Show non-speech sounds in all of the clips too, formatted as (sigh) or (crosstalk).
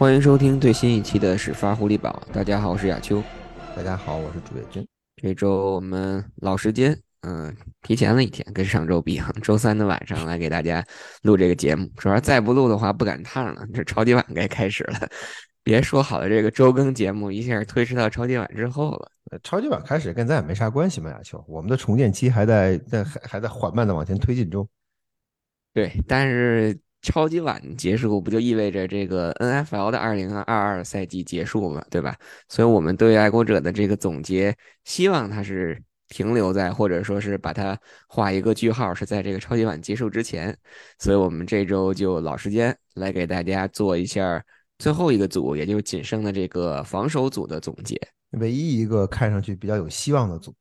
欢迎收听最新一期的始发狐狸堡。大家好，我是亚秋。大家好，我是朱月军。这周我们老时间，嗯，提前了一天，跟上周比，周三的晚上来给大家录这个节目。主要再不录的话，不赶趟了。这超级晚该开始了，别说好的这个周更节目，一下推迟到超级晚之后了。超级晚开始跟咱也没啥关系嘛，亚秋。我们的重建期还在在还还在缓慢的往前推进中。对，但是。超级碗结束不就意味着这个 NFL 的二零二二赛季结束嘛，对吧？所以我们对爱国者的这个总结，希望它是停留在或者说是把它画一个句号，是在这个超级碗结束之前。所以我们这周就老时间来给大家做一下最后一个组，也就是仅剩的这个防守组的总结，唯一一个看上去比较有希望的组，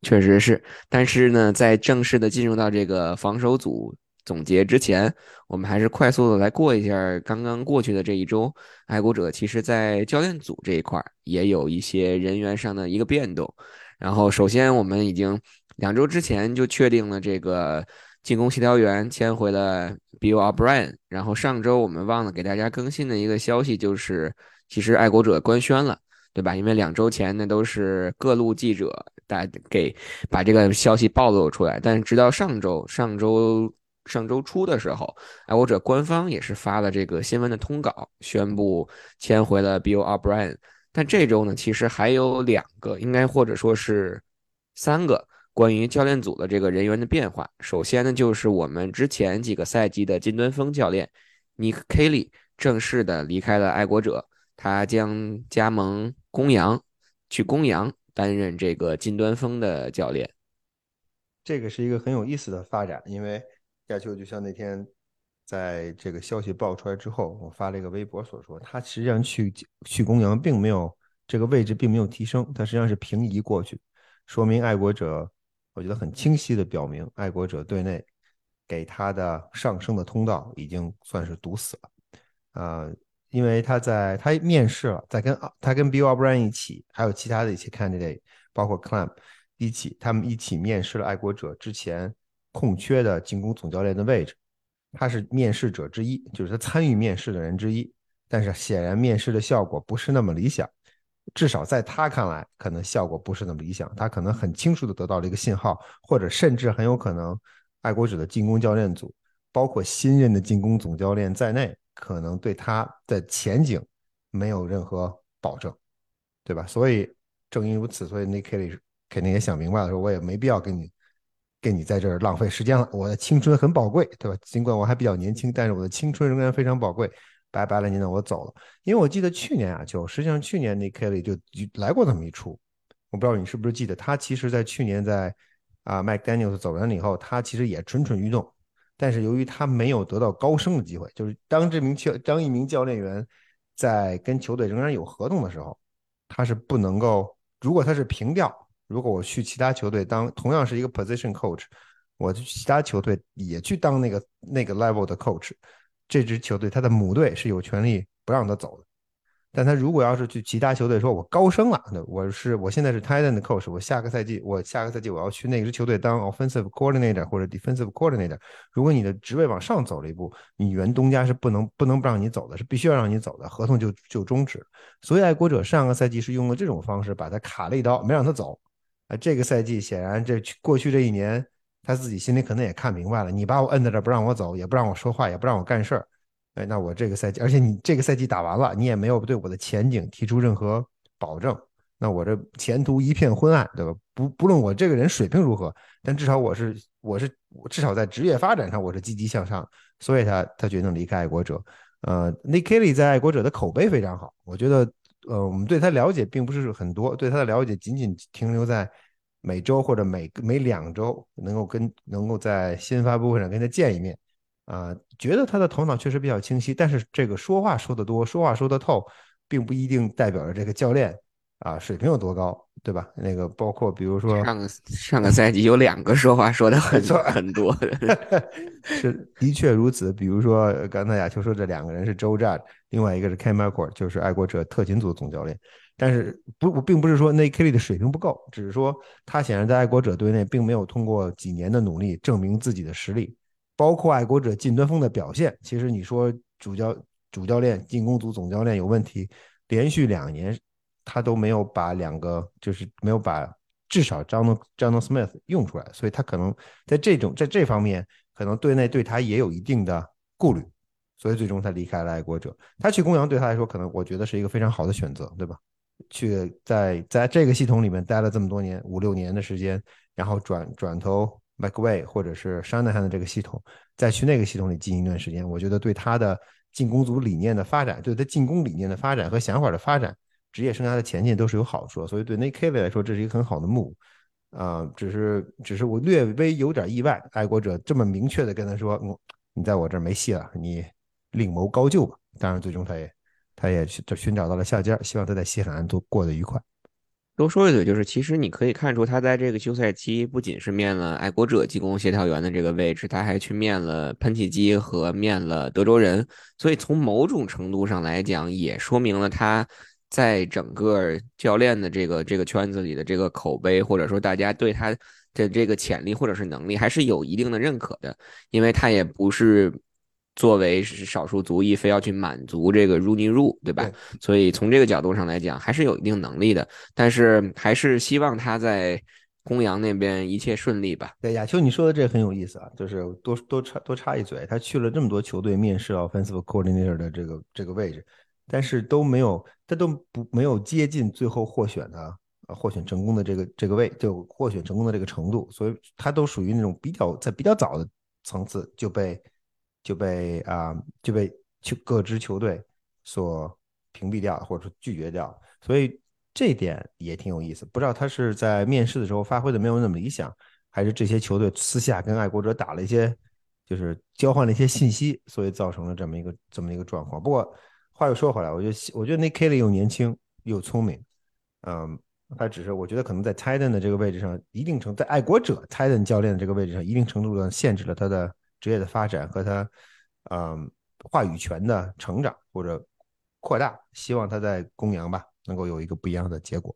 确实是。但是呢，在正式的进入到这个防守组。总结之前，我们还是快速的来过一下刚刚过去的这一周。爱国者其实在教练组这一块也有一些人员上的一个变动。然后，首先我们已经两周之前就确定了这个进攻协调员签回了 Bill O'Brien。然后上周我们忘了给大家更新的一个消息就是，其实爱国者官宣了，对吧？因为两周前那都是各路记者大给把这个消息暴露出来，但是直到上周，上周。上周初的时候，爱国者官方也是发了这个新闻的通稿，宣布签回了 Bill O'Brien。但这周呢，其实还有两个，应该或者说是三个关于教练组的这个人员的变化。首先呢，就是我们之前几个赛季的金端锋教练 Nick Kelly 正式的离开了爱国者，他将加盟公羊，去公羊担任这个金端锋的教练。这个是一个很有意思的发展，因为。亚秋就像那天在这个消息爆出来之后，我发了一个微博所说，他实际上去去公羊并没有这个位置并没有提升，他实际上是平移过去，说明爱国者我觉得很清晰的表明，爱国者队内给他的上升的通道已经算是堵死了。呃，因为他在他面试了，在跟他跟 Bill O'Brien 一起，还有其他的一些 candidate，包括 Clamp 一起，他们一起面试了爱国者之前。空缺的进攻总教练的位置，他是面试者之一，就是他参与面试的人之一。但是显然面试的效果不是那么理想，至少在他看来，可能效果不是那么理想。他可能很清楚的得到了一个信号，或者甚至很有可能，爱国者的进攻教练组，包括新任的进攻总教练在内，可能对他的前景没有任何保证，对吧？所以正因如此，所以 Nick Kelly 肯定也想明白了，说我也没必要跟你。跟你在这儿浪费时间了，我的青春很宝贵，对吧？尽管我还比较年轻，但是我的青春仍然非常宝贵。拜拜了，您呢？我走了。因为我记得去年啊，就实际上去年那 Kelly 就来过这么一出，我不知道你是不是记得，他其实在去年在啊，Mike Daniels 走完了以后，他其实也蠢蠢欲动，但是由于他没有得到高升的机会，就是当这名教当一名教练员在跟球队仍然有合同的时候，他是不能够，如果他是平调。如果我去其他球队当同样是一个 position coach，我去其他球队也去当那个那个 level 的 coach，这支球队他的母队是有权利不让他走的。但他如果要是去其他球队说，我高升了，那我是我现在是 Titan 的 coach，我下个赛季我下个赛季我要去那支球队当 offensive coordinator 或者 defensive coordinator。如果你的职位往上走了一步，你原东家是不能不能不让你走的，是必须要让你走的，合同就就终止。所以爱国者上个赛季是用了这种方式把他卡了一刀，没让他走。这个赛季显然这过去这一年，他自己心里可能也看明白了。你把我摁在这不让我走，也不让我说话，也不让我干事儿。哎，那我这个赛季，而且你这个赛季打完了，你也没有对我的前景提出任何保证。那我这前途一片昏暗，对吧？不不论我这个人水平如何，但至少我是我是至少在职业发展上我是积极向上。所以他他决定离开爱国者。呃，Nick Kelly 在爱国者的口碑非常好，我觉得。呃，我们对他了解并不是很多，对他的了解仅仅停留在每周或者每每两周能够跟能够在新闻发布会上跟他见一面，啊，觉得他的头脑确实比较清晰，但是这个说话说得多，说话说得透，并不一定代表着这个教练。啊，水平有多高，对吧？那个包括比如说上个上个赛季有两个说话说的很很多的，(laughs) 是的确如此。比如说刚才亚秋说这两个人是周战，另外一个是 Cam a c o r 就是爱国者特勤组总教练。但是不，我并不是说那 Kelly 的水平不够，只是说他显然在爱国者队内并没有通过几年的努力证明自己的实力，包括爱国者近端锋的表现。其实你说主教主教练、进攻组总教练有问题，连续两年他都没有把两个，就是没有把至少张诺张诺 Smith 用出来，所以他可能在这种在这方面，可能队内对他也有一定的顾虑，所以最终他离开了爱国者。他去公羊对他来说，可能我觉得是一个非常好的选择，对吧？去在在这个系统里面待了这么多年，五六年的时间，然后转转头 McVay 或者是 Shanahan 的这个系统，再去那个系统里进一段时间，我觉得对他的进攻组理念的发展，对他进攻理念的发展和想法的发展，职业生涯的前进都是有好处。所以对 Nick Kelly 来说，这是一个很好的 move 啊。只是只是我略微有点意外，爱国者这么明确的跟他说，嗯，你在我这儿没戏了，你另谋高就吧。当然，最终他也。他也寻寻找到了下家，希望他在西海岸都过得愉快。多说一嘴，就是其实你可以看出，他在这个休赛期不仅是面了爱国者进攻协调员的这个位置，他还去面了喷气机和面了德州人，所以从某种程度上来讲，也说明了他在整个教练的这个这个圈子里的这个口碑，或者说大家对他的这个潜力或者是能力还是有一定的认可的，因为他也不是。作为是少数族裔，非要去满足这个入逆入，对吧？所以从这个角度上来讲，还是有一定能力的。但是还是希望他在公羊那边一切顺利吧。对，亚秋，你说的这很有意思啊，就是多多插多插一嘴，他去了这么多球队面试 offensive coordinator 的这个这个位置，但是都没有，他都不没有接近最后获选的获选成功的这个这个位，就获选成功的这个程度，所以他都属于那种比较在比较早的层次就被。就被啊就被球各支球队所屏蔽掉，或者说拒绝掉，所以这点也挺有意思。不知道他是在面试的时候发挥的没有那么理想，还是这些球队私下跟爱国者打了一些，就是交换了一些信息，所以造成了这么一个这么一个状况。不过话又说回来，我觉得我觉得那 Kelly 又年轻又聪明，嗯，他只是我觉得可能在 Titan 的这个位置上，一定程在爱国者 Titan 教练的这个位置上，一定程度上限制了他的。职业的发展和他，嗯，话语权的成长或者扩大，希望他在公羊吧能够有一个不一样的结果。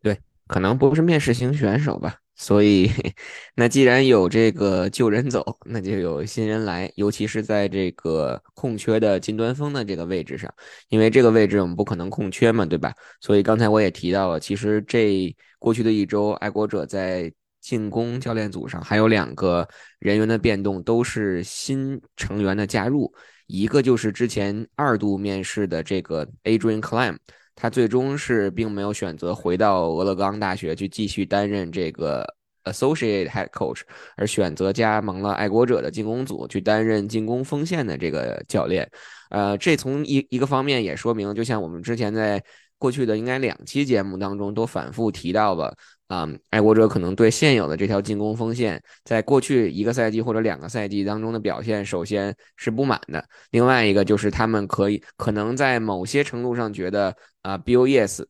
对，可能不是面试型选手吧，所以 (laughs) 那既然有这个旧人走，那就有新人来，尤其是在这个空缺的近端锋的这个位置上，因为这个位置我们不可能空缺嘛，对吧？所以刚才我也提到了，其实这过去的一周，爱国者在。进攻教练组上还有两个人员的变动，都是新成员的加入。一个就是之前二度面试的这个 Adrian Clam，他最终是并没有选择回到俄勒冈大学去继续担任这个 Associate Head Coach，而选择加盟了爱国者的进攻组去担任进攻锋线的这个教练。呃，这从一一个方面也说明，就像我们之前在过去的应该两期节目当中都反复提到了。啊，爱国者可能对现有的这条进攻锋线，在过去一个赛季或者两个赛季当中的表现，首先是不满的。另外一个就是他们可以可能在某些程度上觉得啊，Bill Yes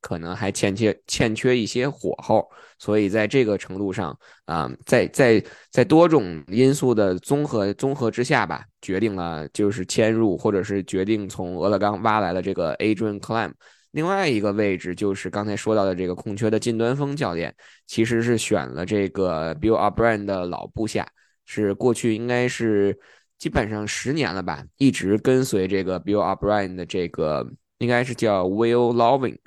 可能还欠缺欠缺一些火候，所以在这个程度上啊，在在在多种因素的综合综合之下吧，决定了就是迁入或者是决定从俄勒冈挖来了这个 Adrian Clam。另外一个位置就是刚才说到的这个空缺的近端锋教练，其实是选了这个 Bill O'Brien 的老部下，是过去应该是基本上十年了吧，一直跟随这个 Bill O'Brien 的这个应该是叫 Will Loving，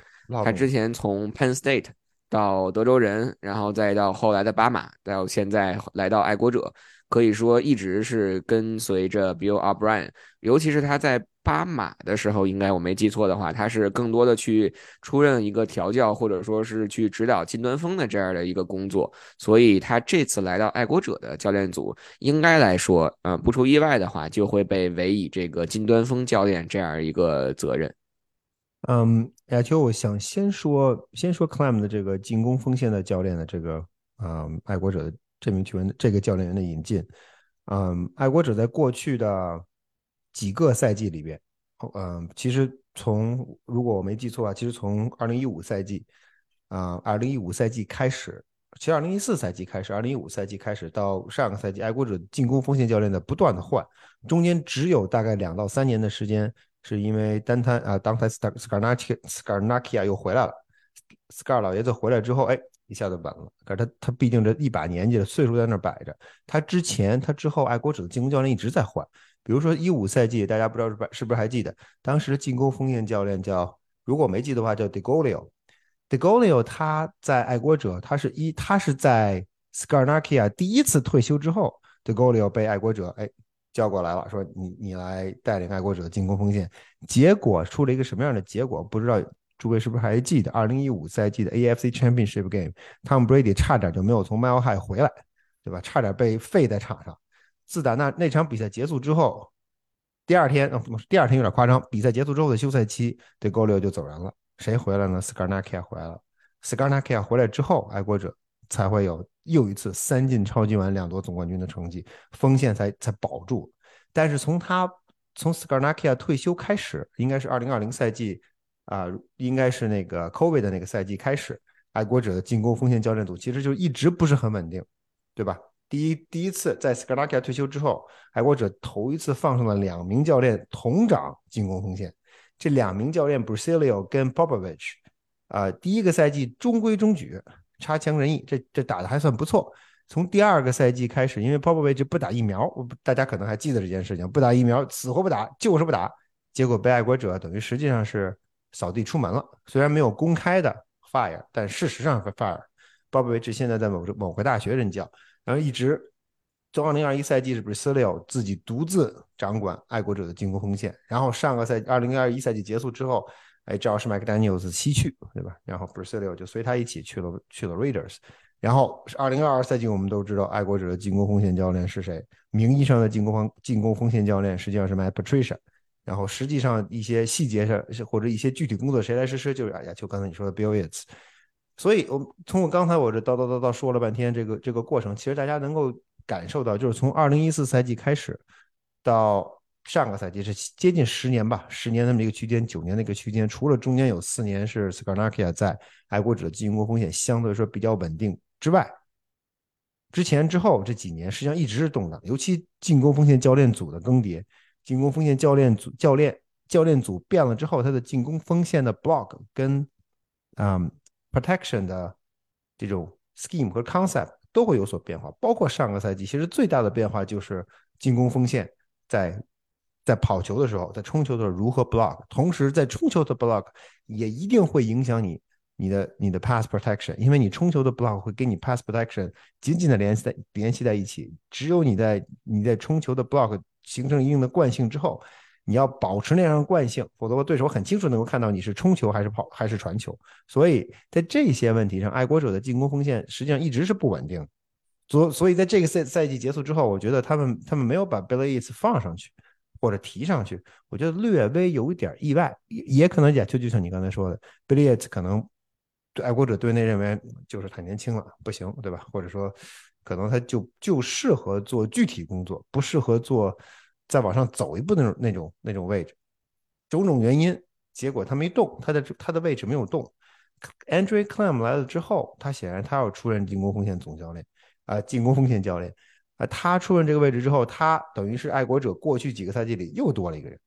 他之前从 Penn State 到德州人，然后再到后来的巴马，到现在来到爱国者，可以说一直是跟随着 Bill O'Brien，尤其是他在。巴马的时候，应该我没记错的话，他是更多的去出任一个调教，或者说是去指导近端锋的这样的一个工作。所以他这次来到爱国者的教练组，应该来说，呃，不出意外的话，就会被委以这个近端锋教练这样一个责任。嗯，亚秋，我想先说，先说 Clam 的这个进攻锋线的教练的这个，嗯，爱国者的这名球员，这个教练员的引进。嗯，爱国者在过去的。几个赛季里边，嗯，其实从如果我没记错啊，其实从二零一五赛季，啊，二零一五赛季开始，其实二零一四赛季开始，二零一五赛季开始到上个赛季，爱国者进攻锋线教练的不断的换，中间只有大概两到三年的时间，是因为单摊啊，当台斯卡斯卡纳奇斯卡纳基亚又回来了，斯卡尔老爷子回来之后，哎，一下子稳了。可是他他毕竟这一把年纪了，岁数在那摆着，他之前他之后，爱国者的进攻教练一直在换。比如说一五赛季，大家不知道是不是不是还记得，当时进攻锋线教练叫，如果没记的话叫 Degolio。Degolio 他在爱国者，他是一他是在 Scarnacchia 第一次退休之后，Degolio 被爱国者哎叫过来了，说你你来带领爱国者进攻锋线。结果出了一个什么样的结果？不知道诸位是不是还记得二零一五赛季的 AFC Championship Game，Tom Brady 差点就没有从 Mile High 回来，对吧？差点被废在场上。自打那那场比赛结束之后，第二天，第二天有点夸张。比赛结束之后的休赛期，Degolio 就走人了。谁回来呢？Scarnacchia 回来了。Scarnacchia 回来之后，爱国者才会有又一次三进超级碗、两夺总冠军的成绩，锋线才才保住。但是从他从 Scarnacchia 退休开始，应该是二零二零赛季啊，应该是那个 COVID 的那个赛季开始，爱国者的进攻锋线教练组其实就一直不是很稳定，对吧？第一第一次在 Scarnacchia 退休之后，爱国者头一次放上了两名教练同掌进攻锋线。这两名教练 Brusilio 跟 Popovich，啊，第一个赛季中规中矩，差强人意，这这打的还算不错。从第二个赛季开始，因为 Popovich 不打疫苗，大家可能还记得这件事情，不打疫苗，死活不打，就是不打，结果被爱国者等于实际上是扫地出门了。虽然没有公开的 fire，但事实上 fire。Popovich 现在在某某个大学任教。然后一直，从二零二一赛季是 b r a s i l i o 自己独自掌管爱国者的进攻锋线。然后上个赛季二零二一赛季结束之后，哎，正好是 McDaniel's 西去，对吧？然后 b r a s i l i o 就随他一起去了去了 Raiders。然后二零二二赛季，我们都知道爱国者的进攻锋线教练是谁？名义上的进攻锋进攻锋线教练实际上是 my Patricia。然后实际上一些细节上或者一些具体工作谁来实施，就是哎呀，就刚才你说的 Bill Yates。所以，我通过刚才我这叨叨叨叨说了半天，这个这个过程，其实大家能够感受到，就是从二零一四赛季开始到上个赛季是接近十年吧，十年那么一个区间，九年的一个区间，除了中间有四年是 s c a r n a k i a 在爱国者的进攻风险相对来说比较稳定之外，之前之后这几年实际上一直是动荡，尤其进攻锋线教练组的更迭，进攻锋线教练组教练教练组变了之后，他的进攻锋线的 block 跟嗯。Protection 的这种 scheme 和 concept 都会有所变化，包括上个赛季，其实最大的变化就是进攻锋线在在跑球的时候，在冲球的时候如何 block，同时在冲球的 block 也一定会影响你你的你的 pass protection，因为你冲球的 block 会跟你 pass protection 紧紧的联系在联系在一起，只有你在你在冲球的 block 形成一定的惯性之后。你要保持那样的惯性，否则对手很清楚能够看到你是冲球还是跑还是传球。所以在这些问题上，爱国者的进攻锋线实际上一直是不稳定。所所以在这个赛赛季结束之后，我觉得他们他们没有把 Billy Eats 放上去或者提上去，我觉得略微有点意外，也也可能也就就像你刚才说的 b i l l y e s 可能对爱国者队内认为就是太年轻了，不行，对吧？或者说可能他就就适合做具体工作，不适合做。再往上走一步那种那种那种位置，种种原因，结果他没动，他的他的位置没有动。Andre Clam 来了之后，他显然他要出任进攻锋线总教练啊，进攻锋线教练啊。他出任这个位置之后，他等于是爱国者过去几个赛季里又多了一个人。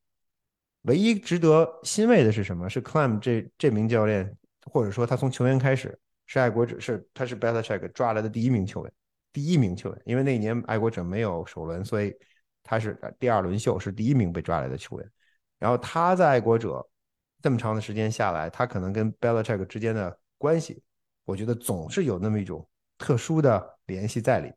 唯一值得欣慰的是什么？是 Clam 这这名教练，或者说他从球员开始是爱国者是他是 Belichick 抓来的第一名球员，第一名球员，因为那一年爱国者没有首轮，所以。他是第二轮秀，是第一名被抓来的球员。然后他在爱国者这么长的时间下来，他可能跟 Belichick 之间的关系，我觉得总是有那么一种特殊的联系在里。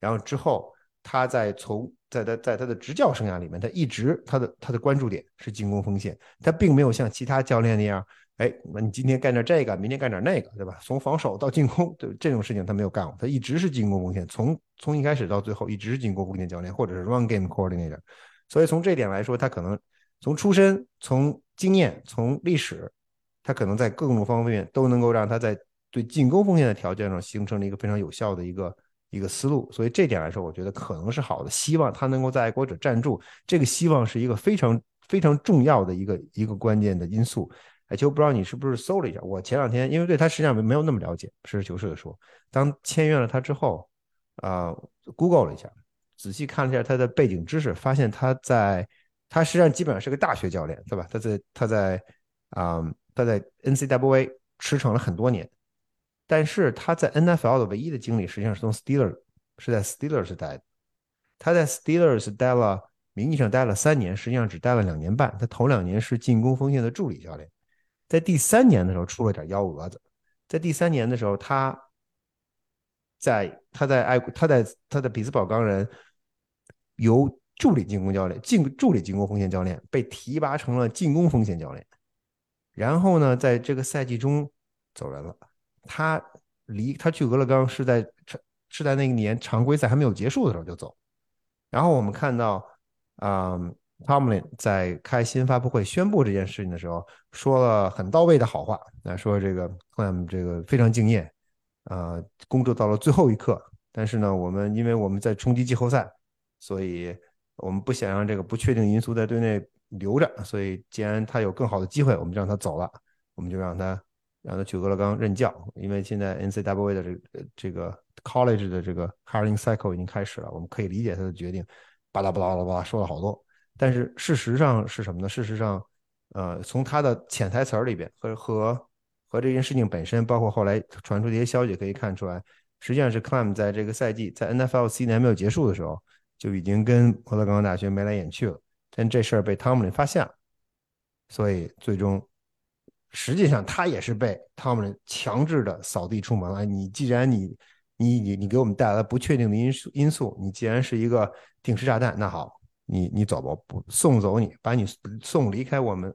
然后之后他在从在他在他的执教生涯里面，他一直他的他的关注点是进攻锋线，他并没有像其他教练那样。哎，那你今天干点这个，明天干点那个，对吧？从防守到进攻，对这种事情他没有干过，他一直是进攻锋线，从从一开始到最后一直是进攻锋线教练，或者是 run game coordinator。所以从这点来说，他可能从出身、从经验、从历史，他可能在各种方面都能够让他在对进攻锋线的条件上形成了一个非常有效的一个一个思路。所以这点来说，我觉得可能是好的。希望他能够在爱国者站住，这个希望是一个非常非常重要的一个一个关键的因素。哎，就不知道你是不是搜了一下。我前两天因为对他实际上没有那么了解，实事求是的说，当签约了他之后，啊，Google 了一下，仔细看了一下他的背景知识，发现他在他实际上基本上是个大学教练，对吧？他在他在啊他在 NCAA 驰骋了很多年，但是他在 NFL 的唯一的经历实际上是从 Steelers 是在 Steelers 待的，他在 Steelers 待了。名义上待了三年，实际上只待了两年半。他头两年是进攻锋线的助理教练，在第三年的时候出了点幺蛾子。在第三年的时候，他在他在爱他在他的匹兹堡钢人由助理进攻教练进助理进攻锋线教练被提拔成了进攻锋线教练，然后呢，在这个赛季中走人了。他离他去俄勒冈是在是在那一年常规赛还没有结束的时候就走。然后我们看到，嗯，Tomlin 在开新发布会宣布这件事情的时候，说了很到位的好话，那说这个 Clam 这个非常敬业，啊，工作到了最后一刻。但是呢，我们因为我们在冲击季后赛，所以我们不想让这个不确定因素在队内留着。所以既然他有更好的机会，我们就让他走了，我们就让他让他去俄勒冈任教。因为现在 NCAA 的这个这个。College 的这个 hiring cycle 已经开始了，我们可以理解他的决定，巴拉巴拉巴拉巴拉说了好多。但是事实上是什么呢？事实上，呃，从他的潜台词里边和和和这件事情本身，包括后来传出这些消息可以看出来，实际上是 Clam 在这个赛季在 NFL 四年没有结束的时候就已经跟俄勒冈大学眉来眼去了。但这事儿被汤姆林发现了，所以最终实际上他也是被汤姆林强制的扫地出门了。你既然你你你你给我们带来不确定的因素因素，你既然是一个定时炸弹，那好，你你走吧，不送走你，把你送离开我们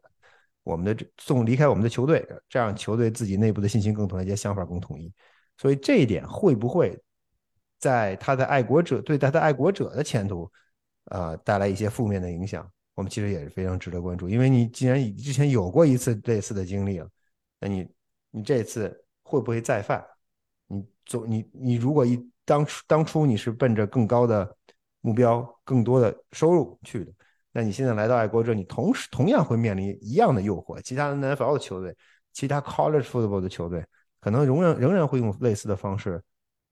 我们的送离开我们的球队，这样球队自己内部的信心更团结，想法更统一。所以这一点会不会在他的爱国者对他的爱国者的前途呃带来一些负面的影响？我们其实也是非常值得关注，因为你既然之前有过一次类似的经历了，那你你这次会不会再犯？你走，你你如果一当初当初你是奔着更高的目标、更多的收入去的，那你现在来到爱国者，你同时同样会面临一样的诱惑。其他的 NFL 的球队、其他 College Football 的球队，可能仍然仍然会用类似的方式，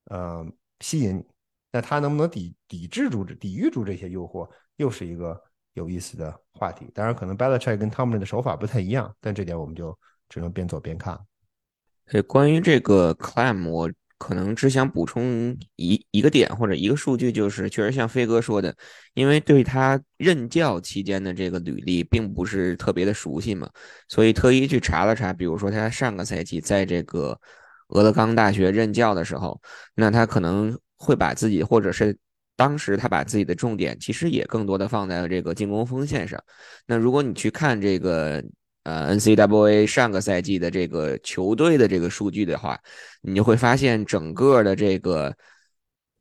呃，吸引你。那他能不能抵抵制住、抵御住这些诱惑，又是一个有意思的话题。当然，可能 Belichick 跟 Tomlin 的手法不太一样，但这点我们就只能边走边看。对，关于这个 Clam，我可能只想补充一一个点或者一个数据，就是确实像飞哥说的，因为对他任教期间的这个履历并不是特别的熟悉嘛，所以特意去查了查，比如说他上个赛季在这个俄勒冈大学任教的时候，那他可能会把自己或者是当时他把自己的重点其实也更多的放在了这个进攻锋线上。那如果你去看这个。呃，NCAA 上个赛季的这个球队的这个数据的话，你就会发现整个的这个，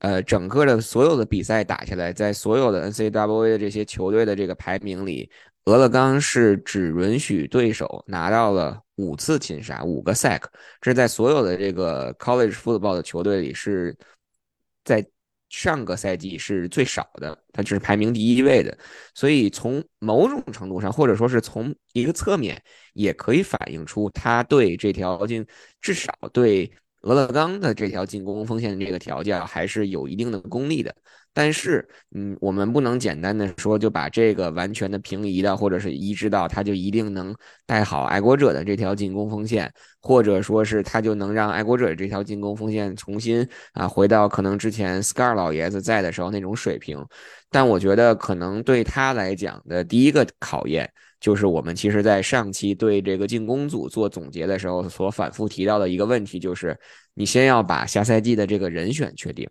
呃，整个的所有的比赛打下来，在所有的 NCAA 的这些球队的这个排名里，俄勒冈是只允许对手拿到了五次擒杀，五个 sack，这是在所有的这个 College Football 的球队里是在。上个赛季是最少的，他只是排名第一位的，所以从某种程度上，或者说是从一个侧面，也可以反映出他对这条进，至少对俄勒冈的这条进攻锋线的这个调教还是有一定的功力的。但是，嗯，我们不能简单的说就把这个完全的平移到，或者是移植到，他就一定能带好爱国者的这条进攻锋线，或者说是他就能让爱国者这条进攻锋线重新啊回到可能之前 Scar 老爷子在的时候那种水平。但我觉得可能对他来讲的第一个考验，就是我们其实在上期对这个进攻组做总结的时候所反复提到的一个问题，就是你先要把下赛季的这个人选确定。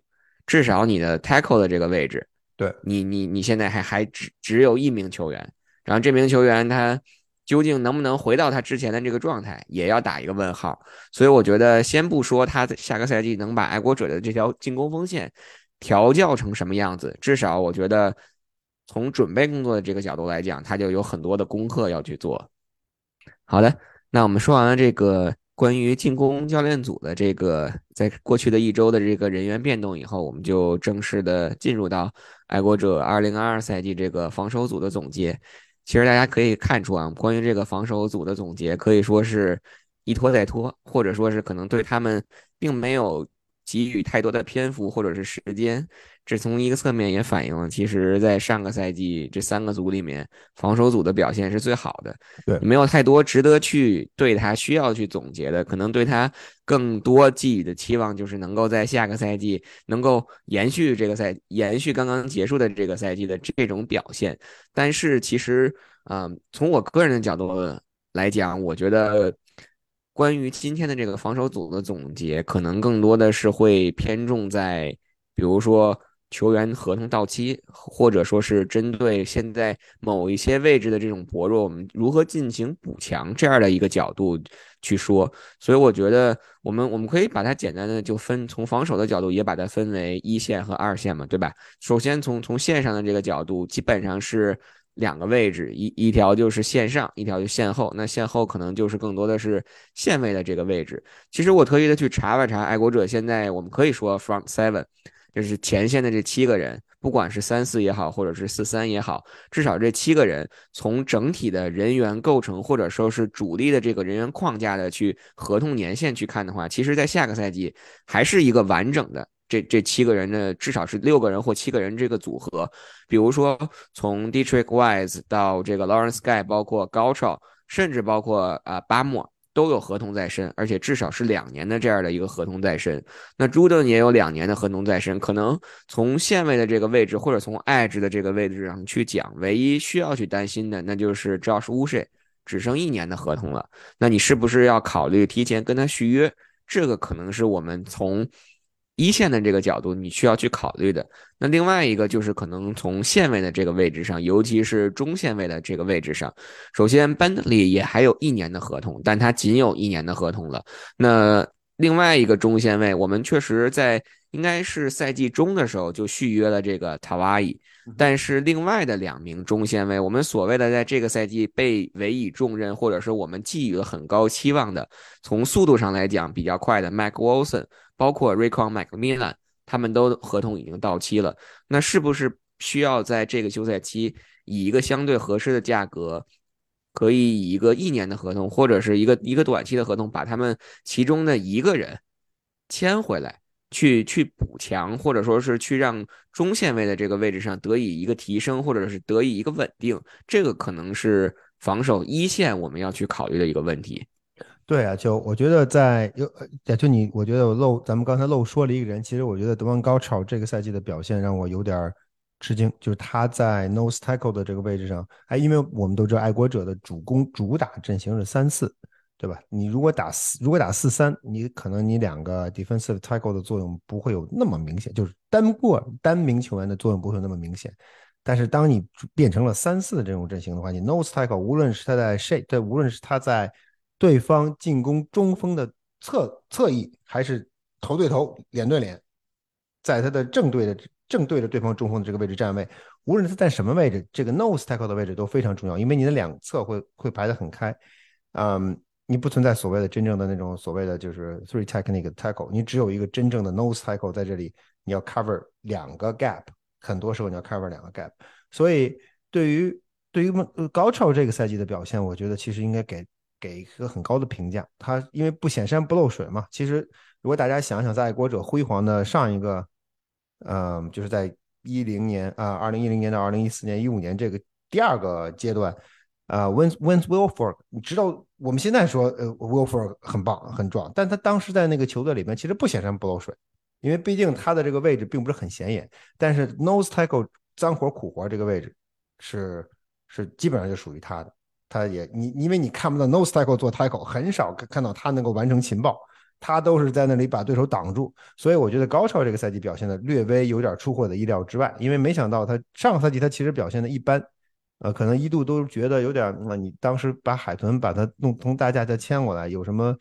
至少你的 tackle 的这个位置，对你，你你现在还还只只有一名球员，然后这名球员他究竟能不能回到他之前的这个状态，也要打一个问号。所以我觉得，先不说他下个赛季能把爱国者的这条进攻锋线调教成什么样子，至少我觉得从准备工作的这个角度来讲，他就有很多的功课要去做。好的，那我们说完了这个。关于进攻教练组的这个，在过去的一周的这个人员变动以后，我们就正式的进入到爱国者二零二二赛季这个防守组的总结。其实大家可以看出啊，关于这个防守组的总结，可以说是一拖再拖，或者说是可能对他们并没有给予太多的篇幅或者是时间。这从一个侧面也反映了，其实，在上个赛季这三个组里面，防守组的表现是最好的。对，没有太多值得去对他需要去总结的，可能对他更多寄予的期望就是能够在下个赛季能够延续这个赛，延续刚刚结束的这个赛季的这种表现。但是，其实，嗯，从我个人的角度来讲，我觉得关于今天的这个防守组的总结，可能更多的是会偏重在，比如说。球员合同到期，或者说是针对现在某一些位置的这种薄弱，我们如何进行补强这样的一个角度去说。所以我觉得我们我们可以把它简单的就分从防守的角度也把它分为一线和二线嘛，对吧？首先从从线上的这个角度，基本上是两个位置，一一条就是线上，一条就线后。那线后可能就是更多的是线位的这个位置。其实我特意的去查了查，爱国者现在我们可以说 front seven。就是前线的这七个人，不管是三四也好，或者是四三也好，至少这七个人从整体的人员构成，或者说是主力的这个人员框架的去合同年限去看的话，其实在下个赛季还是一个完整的这这七个人的，至少是六个人或七个人这个组合。比如说从 Dietrich Wise 到这个 Lawrence Guy，包括高超，甚至包括啊巴莫。都有合同在身，而且至少是两年的这样的一个合同在身。那朱德也有两年的合同在身，可能从线位的这个位置，或者从 Edge 的这个位置上去讲，唯一需要去担心的，那就是 Josh Uche 只剩一年的合同了。那你是不是要考虑提前跟他续约？这个可能是我们从。一线的这个角度，你需要去考虑的。那另外一个就是可能从线位的这个位置上，尤其是中线位的这个位置上，首先班德里也还有一年的合同，但他仅有一年的合同了。那另外一个中线位，我们确实在应该是赛季中的时候就续约了这个塔瓦伊，但是另外的两名中线位，我们所谓的在这个赛季被委以重任，或者是我们寄予了很高期望的，从速度上来讲比较快的 Mac Wilson。包括 Raycon McMillan，他们都合同已经到期了。那是不是需要在这个休赛期以一个相对合适的价格，可以以一个一年的合同或者是一个一个短期的合同，把他们其中的一个人签回来，去去补强，或者说是去让中线位的这个位置上得以一个提升，或者是得以一个稳定？这个可能是防守一线我们要去考虑的一个问题。对啊，就我觉得在有，就你，我觉得我漏，咱们刚才漏说了一个人，其实我觉得德文高超这个赛季的表现让我有点吃惊，就是他在 nose tackle 的这个位置上，哎，因为我们都知道爱国者的主攻主打阵型是三四，对吧？你如果打四，如果打四三，你可能你两个 defensive tackle 的作用不会有那么明显，就是单过单名球员的作用不会那么明显。但是当你变成了三四的这种阵型的话，你 nose tackle 无论是他在 shape，对，无论是他在对方进攻中锋的侧侧翼，还是头对头、脸对脸，在他的正对的正对着对方中锋的这个位置站位，无论他在什么位置，这个 nose tackle 的位置都非常重要，因为你的两侧会会排得很开，嗯，你不存在所谓的真正的那种所谓的就是 three technique tackle，你只有一个真正的 nose tackle 在这里，你要 cover 两个 gap，很多时候你要 cover 两个 gap，所以对于对于高超这个赛季的表现，我觉得其实应该给。给一个很高的评价，他因为不显山不漏水嘛。其实，如果大家想想，在爱国者辉煌的上一个，嗯，就是在一零年啊，二零一零年到二零一四年、一五年这个第二个阶段，啊，When When Wilford，你知道我们现在说呃 Wilford 很棒很壮，但他当时在那个球队里面其实不显山不漏水，因为毕竟他的这个位置并不是很显眼。但是 Nose Tackle 脏活苦活这个位置是是基本上就属于他的。他也你因为你看不到 nose tackle 做 tackle，很少看到他能够完成情报，他都是在那里把对手挡住，所以我觉得高超这个赛季表现的略微有点出乎我的意料之外，因为没想到他上个赛季他其实表现的一般，呃，可能一度都觉得有点，那你当时把海豚把他弄从大价再签过来，有什么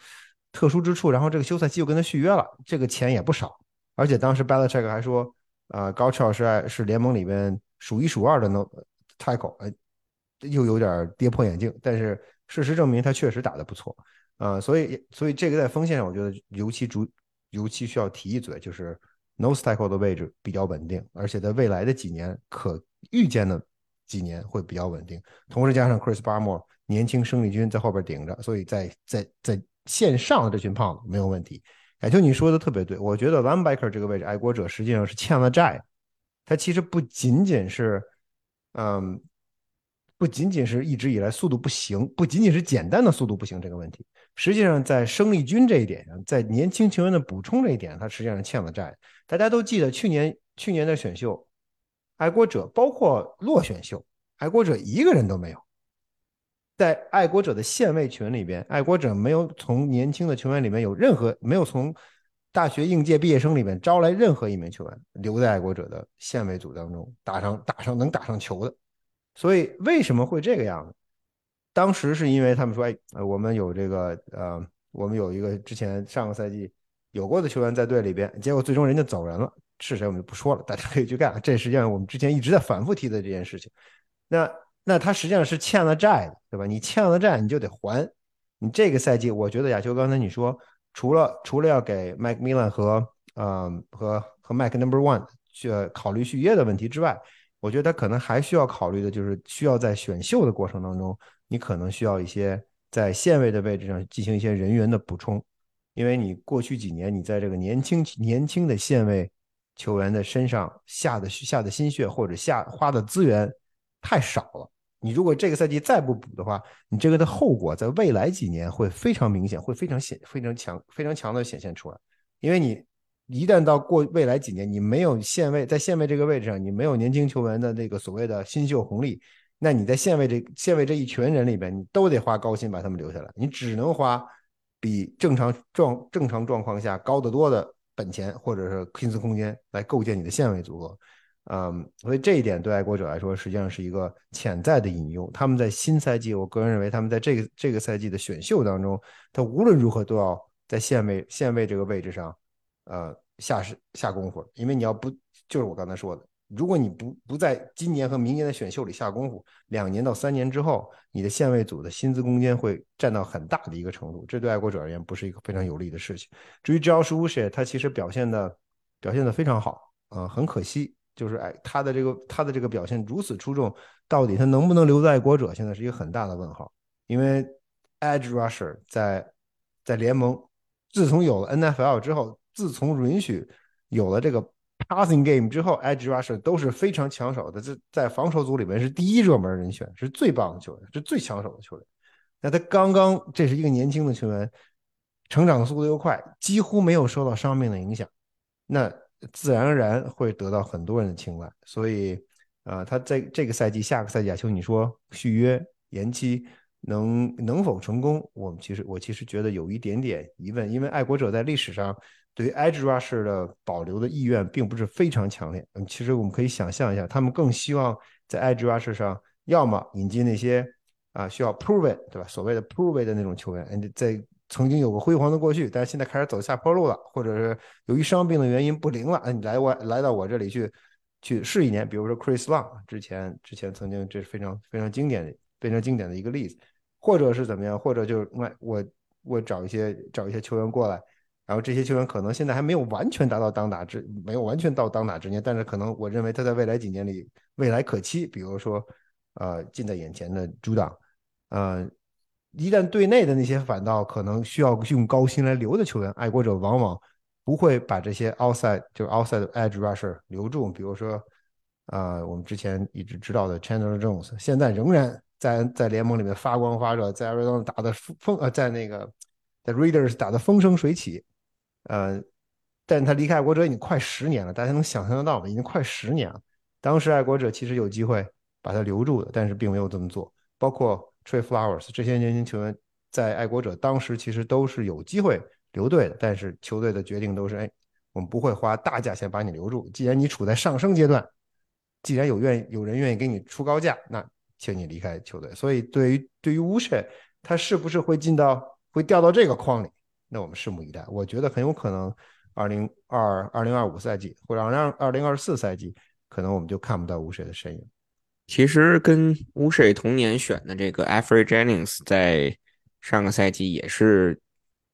特殊之处？然后这个休赛期又跟他续约了，这个钱也不少，而且当时 Belichick 还说，啊，高超是是联盟里面数一数二的 no tackle，哎。又有点跌破眼镜，但是事实证明他确实打得不错啊，所以所以这个在锋线上，我觉得尤其主尤其需要提一嘴，就是 nose tackle 的位置比较稳定，而且在未来的几年可预见的几年会比较稳定。同时加上 Chris Barmore 年轻生力军在后边顶着，所以在在在线上的这群胖子没有问题。感觉，你说的特别对，我觉得 linebacker 这个位置，爱国者实际上是欠了债。他其实不仅仅是，嗯，不仅仅是一直以来速度不行，不仅仅是简单的速度不行这个问题，实际上在生力军这一点上，在年轻球员的补充这一点，他实际上欠了债。大家都记得去年去年的选秀，爱国者包括落选秀，爱国者一个人都没有。在爱国者的限位群里边，爱国者没有从年轻的球员里面有任何没有从大学应届毕业生里面招来任何一名球员留在爱国者的限位组当中打上打上能打上球的。所以为什么会这个样子？当时是因为他们说，哎，我们有这个呃，我们有一个之前上个赛季有过的球员在队里边，结果最终人家走人了，是谁我们就不说了，大家可以去干。这实际上我们之前一直在反复提的这件事情。那。那他实际上是欠了债的，对吧？你欠了债，你就得还。你这个赛季，我觉得亚秋刚才你说，除了除了要给麦克米兰和呃和和麦克 Number One 去考虑续约的问题之外，我觉得他可能还需要考虑的就是需要在选秀的过程当中，你可能需要一些在线位的位置上进行一些人员的补充，因为你过去几年你在这个年轻年轻的线位球员的身上下的下的心血或者下花的资源太少了。你如果这个赛季再不补的话，你这个的后果在未来几年会非常明显，会非常显、非常强、非常强的显现出来。因为你一旦到过未来几年，你没有线位在线位这个位置上，你没有年轻球员的那个所谓的新秀红利，那你在线位这线位这一群人里边，你都得花高薪把他们留下来，你只能花比正常状正常状况下高得多的本钱或者是薪资空间来构建你的线位组合。嗯，所以这一点对爱国者来说，实际上是一个潜在的隐忧。他们在新赛季，我个人认为，他们在这个这个赛季的选秀当中，他无论如何都要在线位线位这个位置上，呃，下是下功夫。因为你要不，就是我刚才说的，如果你不不在今年和明年的选秀里下功夫，两年到三年之后，你的线位组的薪资空间会占到很大的一个程度，这对爱国者而言不是一个非常有利的事情。至于 Josh w s h 他其实表现的表现的非常好，呃，很可惜。就是哎，他的这个他的这个表现如此出众，到底他能不能留在爱国者，现在是一个很大的问号。因为 Edge Rusher 在在联盟，自从有了 NFL 之后，自从允许有了这个 Passing Game 之后，Edge Rush 都是非常抢手的，这在防守组里面是第一热门人选，是最棒的球员，是最抢手的球员。那他刚刚这是一个年轻的球员，成长的速度又快，几乎没有受到伤病的影响。那自然而然会得到很多人的青睐，所以，啊，他在这个赛季、下个赛季，就你说续约延期能能否成功？我们其实我其实觉得有一点点疑问，因为爱国者在历史上对于 edge rush 的保留的意愿并不是非常强烈。嗯，其实我们可以想象一下，他们更希望在 edge rush 上，要么引进那些啊需要 prove it，对吧？所谓的 prove it 的那种球员，嗯，在。曾经有个辉煌的过去，但是现在开始走下坡路了，或者是由于伤病的原因不灵了。你来我来到我这里去去试一年，比如说 Chris Long 之前之前曾经这是非常非常经典的非常经典的一个例子，或者是怎么样，或者就是我我我找一些找一些球员过来，然后这些球员可能现在还没有完全达到当打之没有完全到当打之年，但是可能我认为他在未来几年里未来可期，比如说呃近在眼前的主党，呃。一旦队内的那些反倒可能需要用高薪来留的球员，爱国者往往不会把这些 outside 就是 outside edge rusher 留住。比如说，啊，我们之前一直知道的 Chandler Jones，现在仍然在在联盟里面发光发热，在 Arizona 打的风呃，在那个在 Raiders 打的风生水起，呃，但他离开爱国者已经快十年了，大家能想象得到吗？已经快十年了。当时爱国者其实有机会把他留住的，但是并没有这么做，包括。Tree Flowers 这些年轻球员在爱国者当时其实都是有机会留队的，但是球队的决定都是：哎，我们不会花大价钱把你留住。既然你处在上升阶段，既然有愿有人愿意给你出高价，那请你离开球队。所以，对于对于乌舍，他是不是会进到会掉到这个框里？那我们拭目以待。我觉得很有可能，二零二二零二五赛季或者二二零二四赛季，可能我们就看不到乌舍的身影。其实跟乌水同年选的这个 Afri Jennings 在上个赛季也是，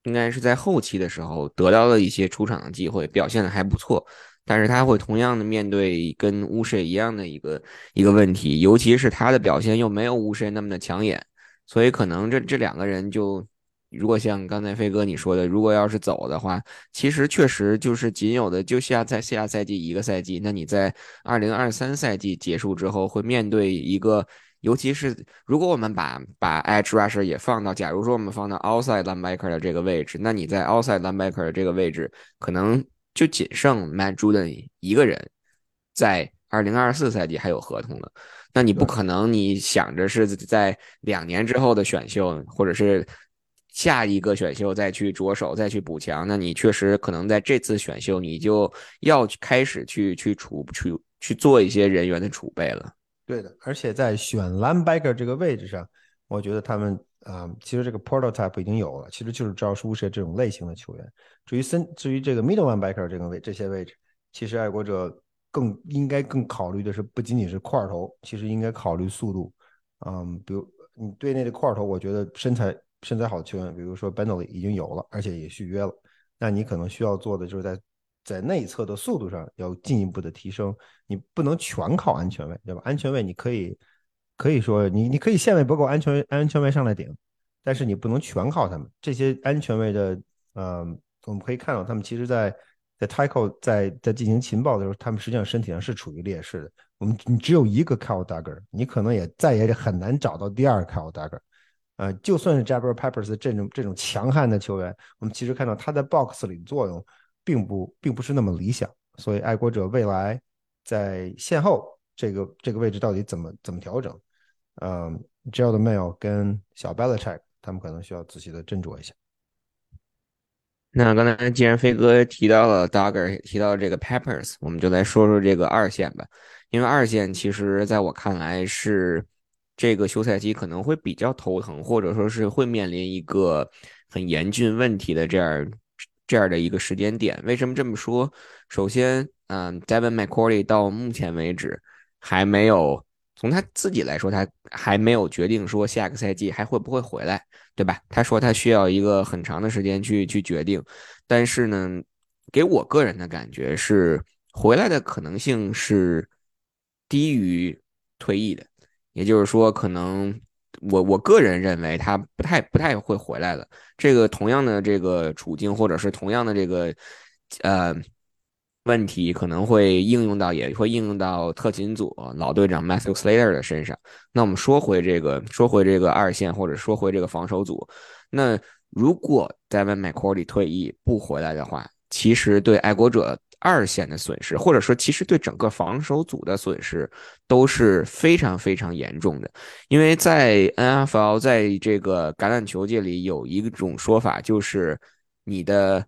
应该是在后期的时候得到了一些出场的机会，表现的还不错。但是他会同样的面对跟乌水一样的一个一个问题，尤其是他的表现又没有乌水那么的抢眼，所以可能这这两个人就如果像刚才飞哥你说的，如果要是走的话，其实确实就是仅有的就下在下赛季一个赛季，那你在二零二三赛季结束之后会面对一个。尤其是如果我们把把 edge rusher 也放到，假如说我们放到 outside linebacker 的这个位置，那你在 outside linebacker 的这个位置，可能就仅剩 Matt Juden 一个人，在二零二四赛季还有合同了。那你不可能，你想着是在两年之后的选秀，或者是下一个选秀再去着手再去补强，那你确实可能在这次选秀你就要开始去去储去去做一些人员的储备了。对的，而且在选 linebacker 这个位置上，我觉得他们啊，其实这个 prototype 已经有了，其实就是招舒舍这种类型的球员。至于森，至于这个 middle linebacker 这个位这些位置，其实爱国者更应该更考虑的是，不仅仅是块头，其实应该考虑速度。嗯，比如你队内的块头，我觉得身材身材好的球员，比如说 Benley 已经有了，而且也续约了，那你可能需要做的就是在。在内侧的速度上要进一步的提升，你不能全靠安全位，对吧？安全位你可以可以说你你可以线位不够，安全安全位上来顶，但是你不能全靠他们这些安全位的。嗯，我们可以看到他们其实，在在 Tyco 在在进行情报的时候，他们实际上身体上是处于劣势的。我们你只有一个 Kyle Duggar，你可能也再也很难找到第二个 Kyle Duggar。呃，就算是 Jabber Peppers 这种这种强悍的球员，我们其实看到他在 Box 里的作用。并不并不是那么理想，所以爱国者未来在线后这个这个位置到底怎么怎么调整？嗯 j e r a l d Mail 跟小 Belichick 他们可能需要仔细的斟酌一下。那刚才既然飞哥提到了 Duggar，提到这个 Peppers，我们就来说说这个二线吧。因为二线其实在我看来是这个休赛期可能会比较头疼，或者说是会面临一个很严峻问题的这样。这样的一个时间点，为什么这么说？首先，嗯，Devin McCourty 到目前为止还没有从他自己来说，他还没有决定说下个赛季还会不会回来，对吧？他说他需要一个很长的时间去去决定。但是呢，给我个人的感觉是，回来的可能性是低于退役的，也就是说，可能。我我个人认为他不太不太会回来了。这个同样的这个处境，或者是同样的这个呃问题，可能会应用到，也会应用到特勤组老队长 Matthew Slater 的身上。那我们说回这个，说回这个二线，或者说回这个防守组。那如果 Devin McCourty 退役不回来的话，其实对爱国者。二线的损失，或者说其实对整个防守组的损失都是非常非常严重的，因为在 NFL 在这个橄榄球界里有一种说法，就是你的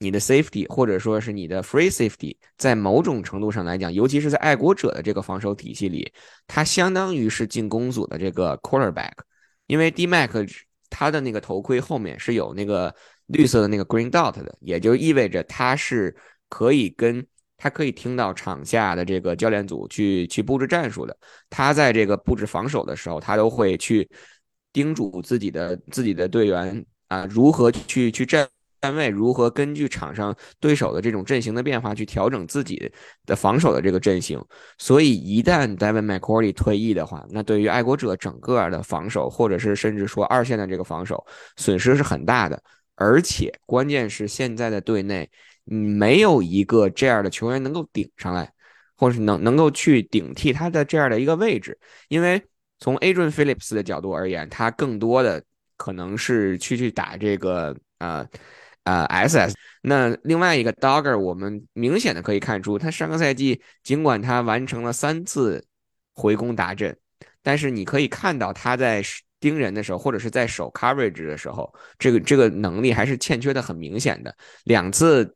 你的 safety 或者说是你的 free safety，在某种程度上来讲，尤其是在爱国者的这个防守体系里，它相当于是进攻组的这个 quarterback，因为 D Mac 他的那个头盔后面是有那个绿色的那个 green dot 的，也就意味着他是。可以跟他可以听到场下的这个教练组去去布置战术的，他在这个布置防守的时候，他都会去叮嘱自己的自己的队员啊，如何去去站站位，如何根据场上对手的这种阵型的变化去调整自己的防守的这个阵型。所以一旦 David McCourty 退役的话，那对于爱国者整个的防守，或者是甚至说二线的这个防守损失是很大的。而且关键是现在的队内。你没有一个这样的球员能够顶上来，或者是能能够去顶替他的这样的一个位置，因为从 Adrian Phillips 的角度而言，他更多的可能是去去打这个呃呃 SS。那另外一个 Dogger，我们明显的可以看出，他上个赛季尽管他完成了三次回攻达阵，但是你可以看到他在盯人的时候，或者是在守 coverage 的时候，这个这个能力还是欠缺的很明显的，两次。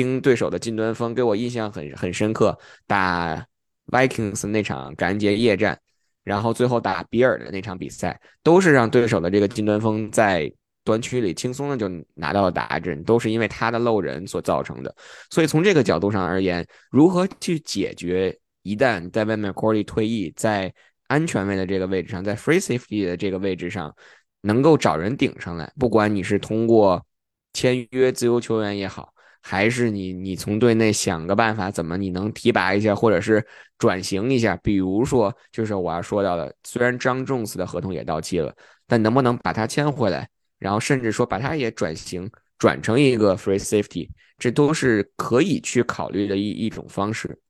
盯对手的近端锋给我印象很很深刻，打 Vikings 那场感恩节夜战，然后最后打比尔的那场比赛，都是让对手的这个近端锋在端区里轻松的就拿到了达阵，都是因为他的漏人所造成的。所以从这个角度上而言，如何去解决一旦 Devin McCourty 退役，在安全位的这个位置上，在 Free Safety 的这个位置上，能够找人顶上来，不管你是通过签约自由球员也好。还是你，你从队内想个办法，怎么你能提拔一下，或者是转型一下？比如说，就是我要说到的，虽然张仲斯的合同也到期了，但能不能把他签回来？然后甚至说把他也转型转成一个 free safety，这都是可以去考虑的一一种方式。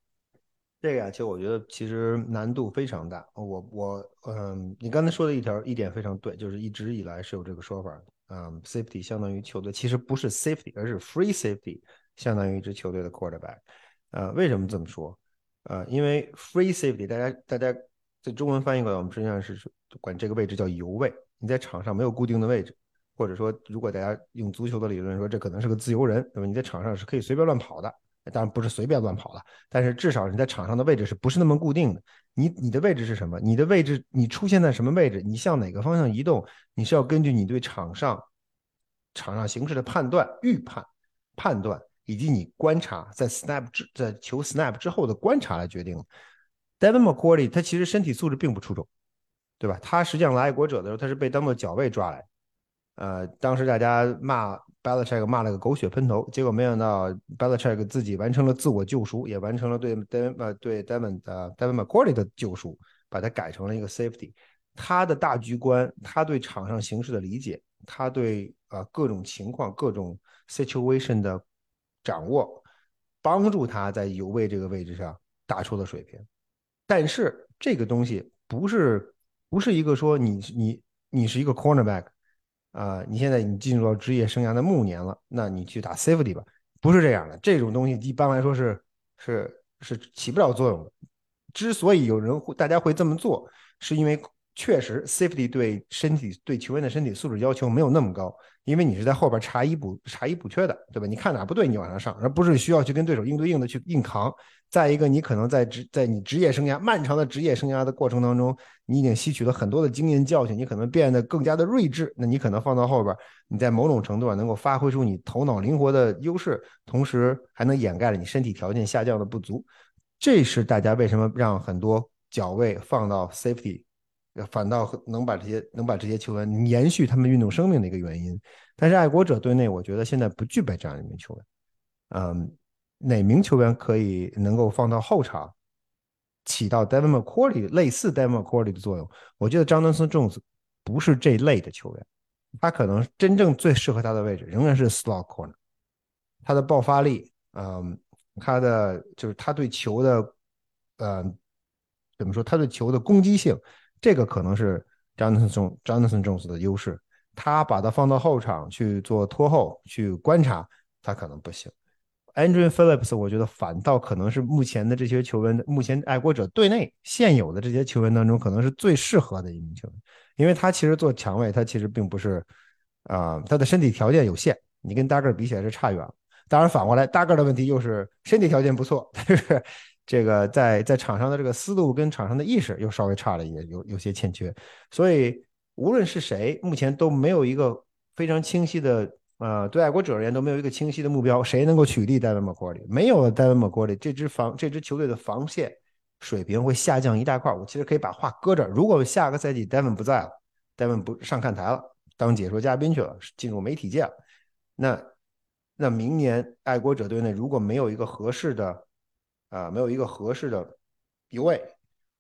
这个呀，其实我觉得其实难度非常大。我我嗯，你刚才说的一条一点非常对，就是一直以来是有这个说法嗯，safety 相当于球队，其实不是 safety，而是 free safety，相当于一支球队的 quarterback。呃，为什么这么说？呃，因为 free safety，大家大家在中文翻译过来，我们实际上是管这个位置叫游位。你在场上没有固定的位置，或者说，如果大家用足球的理论说，这可能是个自由人，那么？你在场上是可以随便乱跑的，当然不是随便乱跑了，但是至少你在场上的位置是不是那么固定的？你你的位置是什么？你的位置你出现在什么位置？你向哪个方向移动？你是要根据你对场上场上形势的判断、预判、判断。以及你观察在 snap 之在球 snap 之后的观察来决定。Devin McCourty 他其实身体素质并不出众，对吧？他实际上来爱国者的时候，他是被当做脚位抓来。呃，当时大家骂 Belichick 骂了个狗血喷头，结果没想到 Belichick 自己完成了自我救赎，也完成了对 Devin 呃对 Devin 的 Devin McCourty 的救赎，把他改成了一个 safety。他的大局观，他对场上形势的理解，他对呃各种情况、各种 situation 的。掌握，帮助他在有位这个位置上打出了水平，但是这个东西不是不是一个说你你你是一个 cornerback 啊，你现在你进入到职业生涯的暮年了，那你去打 safety 吧，不是这样的，这种东西一般来说是是是起不了作用的。之所以有人会大家会这么做，是因为。确实，safety 对身体、对球员的身体素质要求没有那么高，因为你是在后边查一补、查一补缺的，对吧？你看哪不对，你往上上，而不是需要去跟对手硬对硬的去硬扛。再一个，你可能在职在你职业生涯漫长的职业生涯的过程当中，你已经吸取了很多的经验教训，你可能变得更加的睿智。那你可能放到后边，你在某种程度上能够发挥出你头脑灵活的优势，同时还能掩盖了你身体条件下降的不足。这是大家为什么让很多脚位放到 safety。反倒能把这些能把这些球员延续他们运动生命的一个原因，但是爱国者队内，我觉得现在不具备这样一名球员。嗯，哪名球员可以能够放到后场，起到 Devin McCourty 类似 Devin McCourty 的作用？我觉得 Jonathan Jones 不是这类的球员，他可能真正最适合他的位置仍然是 slot corner。他的爆发力，嗯，他的就是他对球的，呃，怎么说？他对球的攻击性。这个可能是 Jonathan John Jonathan Jones 的优势，他把他放到后场去做拖后去观察，他可能不行。Andrew Phillips 我觉得反倒可能是目前的这些球员，目前爱国者队内现有的这些球员当中，可能是最适合的一名球员，因为他其实做强位，他其实并不是啊，他的身体条件有限，你跟大个比起来是差远了。当然反过来，大个的问题又是身体条件不错，但是。这个在在场上的这个思路跟场上的意识又稍微差了一点，有有些欠缺，所以无论是谁，目前都没有一个非常清晰的，呃，对爱国者而言都没有一个清晰的目标，谁能够取缔戴维·麦克里？没有了戴维·麦克里，这支防这支球队的防线水平会下降一大块。我其实可以把话搁这儿，如果下个赛季戴维不在了，戴维不上看台了，当解说嘉宾去了，进入媒体界了，那那明年爱国者队内如果没有一个合适的。啊，没有一个合适的一位，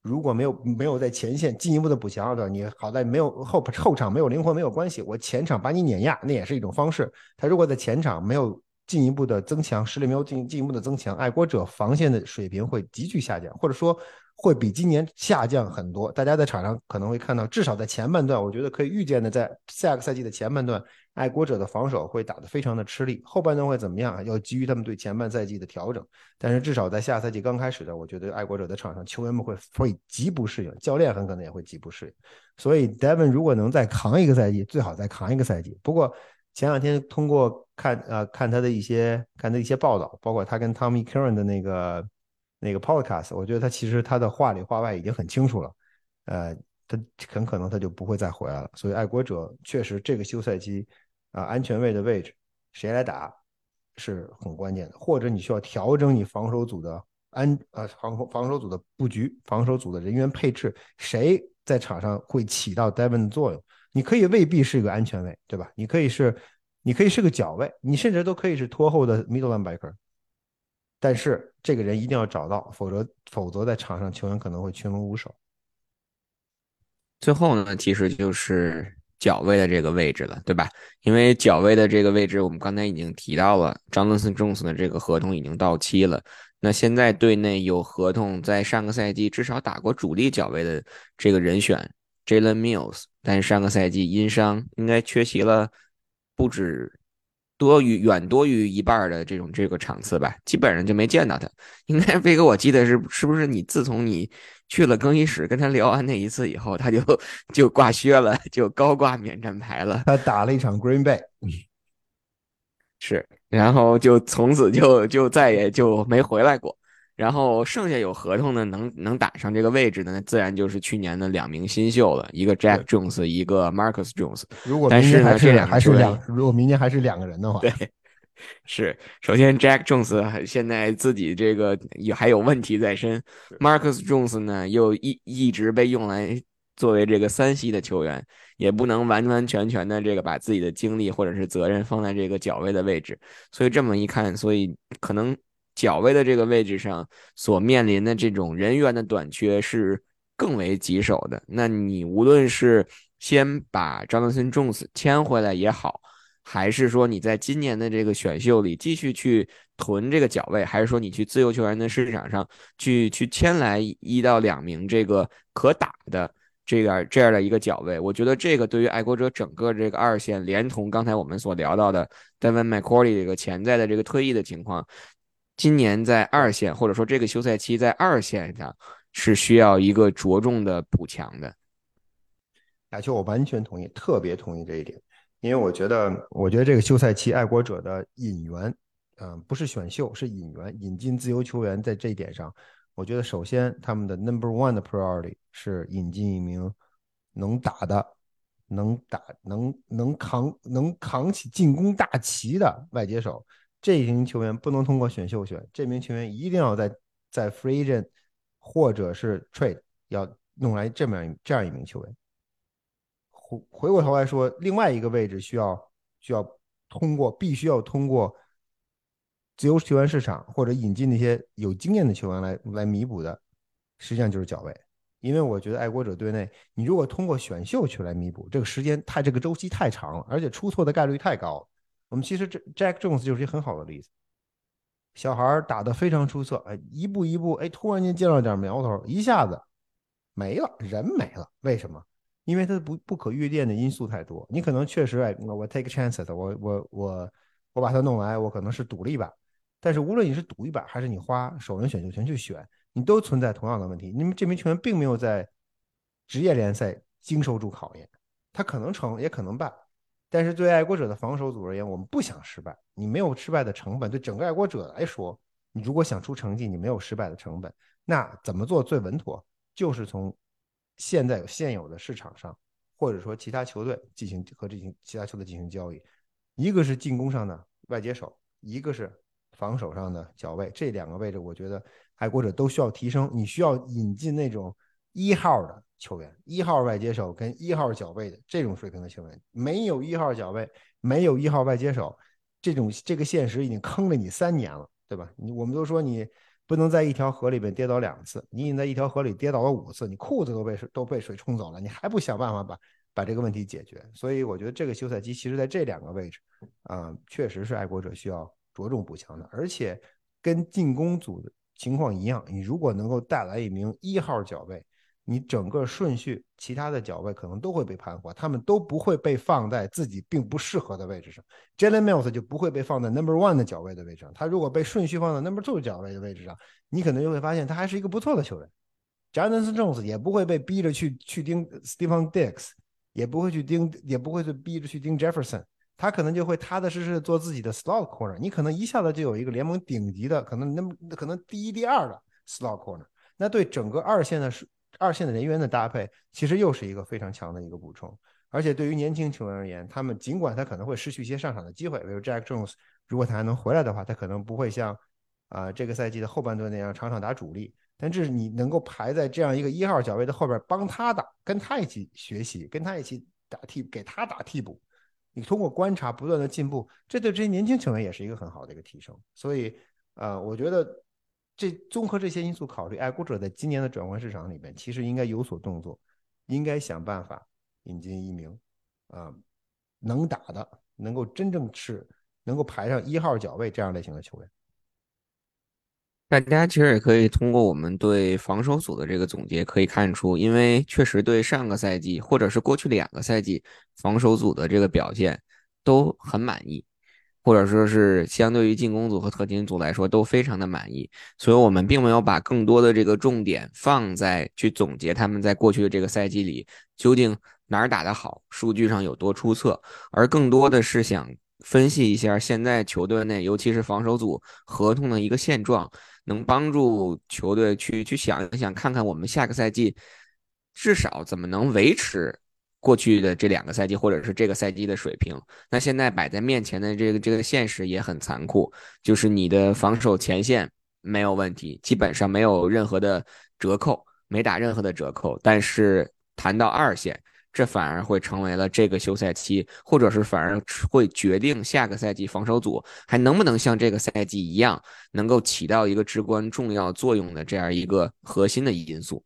如果没有没有在前线进一步的补强，对吧？你好在没有后后场没有灵活没有关系，我前场把你碾压，那也是一种方式。他如果在前场没有进一步的增强，实力没有进进一步的增强，爱国者防线的水平会急剧下降，或者说会比今年下降很多。大家在场上可能会看到，至少在前半段，我觉得可以预见的，在下个赛季的前半段。爱国者的防守会打得非常的吃力，后半段会怎么样？要基于他们对前半赛季的调整。但是至少在下赛季刚开始的，我觉得爱国者的场上球员们会会极不适应，教练很可能也会极不适应。所以 Devin 如果能再扛一个赛季，最好再扛一个赛季。不过前两天通过看呃看他的一些看他一些报道，包括他跟 Tommy Curran 的那个那个 Podcast，我觉得他其实他的话里话外已经很清楚了，呃。他很可能他就不会再回来了，所以爱国者确实这个休赛期啊，安全位的位置谁来打是很关键的，或者你需要调整你防守组的安呃防防守组的布局，防守组的人员配置，谁在场上会起到 Devon 的作用？你可以未必是一个安全位，对吧？你可以是你可以是个角位，你甚至都可以是拖后的 middle linebacker，但是这个人一定要找到，否则否则在场上球员可能会群龙无首。最后呢，其实就是脚位的这个位置了，对吧？因为脚位的这个位置，我们刚才已经提到了，詹姆斯 Jones 的这个合同已经到期了。那现在队内有合同在上个赛季至少打过主力脚位的这个人选 Jalen Mills，但是上个赛季因伤应该缺席了不止。多于远多于一半的这种这个场次吧，基本上就没见到他。应该飞哥，我记得是是不是你自从你去了更衣室跟他聊完那一次以后，他就就挂靴了，就高挂免战牌了。他打了一场 Green Bay，(laughs) 是，然后就从此就就再也就没回来过。然后剩下有合同的能能打上这个位置的，那自然就是去年的两名新秀了，一个 Jack Jones，一个 Marcus Jones。如果但是呢，这两还是两，如果明年还是两个人的话，对，是首先 Jack Jones 现在自己这个也还有问题在身，Marcus Jones 呢又一一直被用来作为这个三系的球员，也不能完完全全的这个把自己的精力或者是责任放在这个角位的位置，所以这么一看，所以可能。角位的这个位置上所面临的这种人员的短缺是更为棘手的。那你无论是先把张德森·重斯签回来也好，还是说你在今年的这个选秀里继续去囤这个角位，还是说你去自由球员的市场上去去签来一到两名这个可打的这样这样的一个角位，我觉得这个对于爱国者整个这个二线，连同刚才我们所聊到的 Devin m c c o r y 这个潜在的这个退役的情况。今年在二线，或者说这个休赛期在二线上是需要一个着重的补强的。亚秋，我完全同意，特别同意这一点，因为我觉得，我觉得这个休赛期爱国者的引援，嗯，不是选秀，是引援，引进自由球员，在这一点上，我觉得首先他们的 number one 的 priority 是引进一名能打的、能打、能能扛、能扛起进攻大旗的外接手。这一名球员不能通过选秀选，这名球员一定要在在 free agent 或者是 trade 要弄来这么样这样一名球员。回回过头来说，另外一个位置需要需要通过必须要通过自由球员市场或者引进那些有经验的球员来来弥补的，实际上就是角位。因为我觉得爱国者队内，你如果通过选秀去来弥补，这个时间太这个周期太长了，而且出错的概率太高了。我们其实这 Jack Jones 就是一个很好的例子，小孩打得非常出色，哎，一步一步，哎，突然间见了点苗头，一下子没了，人没了。为什么？因为他不不可预见的因素太多。你可能确实，哎，我 take chances，我我我我把他弄来，我可能是赌了一把。但是无论你是赌一把，还是你花首轮选秀权去选，你都存在同样的问题。因为这名球员并没有在职业联赛经受住考验，他可能成，也可能败。但是对爱国者的防守组而言，我们不想失败。你没有失败的成本，对整个爱国者来说，你如果想出成绩，你没有失败的成本，那怎么做最稳妥？就是从现在有现有的市场上，或者说其他球队进行和这些其他球队进行交易。一个是进攻上的外接手，一个是防守上的脚位，这两个位置，我觉得爱国者都需要提升。你需要引进那种一号的。球员一号外接手跟一号脚位的这种水平的球员，没有一号脚位，没有一号外接手，这种这个现实已经坑了你三年了，对吧？你我们都说你不能在一条河里边跌倒两次，你已经在一条河里跌倒了五次，你裤子都被都被水冲走了，你还不想办法把把这个问题解决？所以我觉得这个休赛期其实在这两个位置啊，确实是爱国者需要着重补强的，而且跟进攻组的情况一样，你如果能够带来一名一号脚位。你整个顺序，其他的脚位可能都会被盘活，他们都不会被放在自己并不适合的位置上。Jalen Mills 就不会被放在 Number One 的脚位的位置上。他如果被顺序放在 Number Two 脚位的位置上，你可能就会发现他还是一个不错的球员。Jonathan Jones 也不会被逼着去去盯 Stephen Dix，也不会去盯，也不会去逼着去盯 Jefferson。他可能就会踏踏实实做自己的 Slot Corner。你可能一下子就有一个联盟顶级的，可能那么可能第一、第二的 Slot Corner。那对整个二线的二线的人员的搭配，其实又是一个非常强的一个补充。而且对于年轻球员而言，他们尽管他可能会失去一些上场的机会，比如 Jack Jones，如果他还能回来的话，他可能不会像啊这个赛季的后半段那样场场打主力。但这是你能够排在这样一个一号脚位的后边帮他打，跟他一起学习，跟他一起打替，给他打替补。你通过观察不断的进步，这对这些年轻球员也是一个很好的一个提升。所以，呃，我觉得。这综合这些因素考虑，爱国者在今年的转换市场里边，其实应该有所动作，应该想办法引进一名啊能打的，能够真正是能够排上一号脚位这样类型的球员。大家其实也可以通过我们对防守组的这个总结，可以看出，因为确实对上个赛季或者是过去两个赛季防守组的这个表现都很满意，或者说是相对于进攻组和特勤组来说都非常的满意，所以我们并没有把更多的这个重点放在去总结他们在过去的这个赛季里究竟哪儿打得好，数据上有多出色，而更多的是想分析一下现在球队内，尤其是防守组合同的一个现状。能帮助球队去去想一想，看看我们下个赛季至少怎么能维持过去的这两个赛季，或者是这个赛季的水平。那现在摆在面前的这个这个现实也很残酷，就是你的防守前线没有问题，基本上没有任何的折扣，没打任何的折扣。但是谈到二线，这反而会成为了这个休赛期，或者是反而会决定下个赛季防守组还能不能像这个赛季一样，能够起到一个至关重要作用的这样一个核心的因素。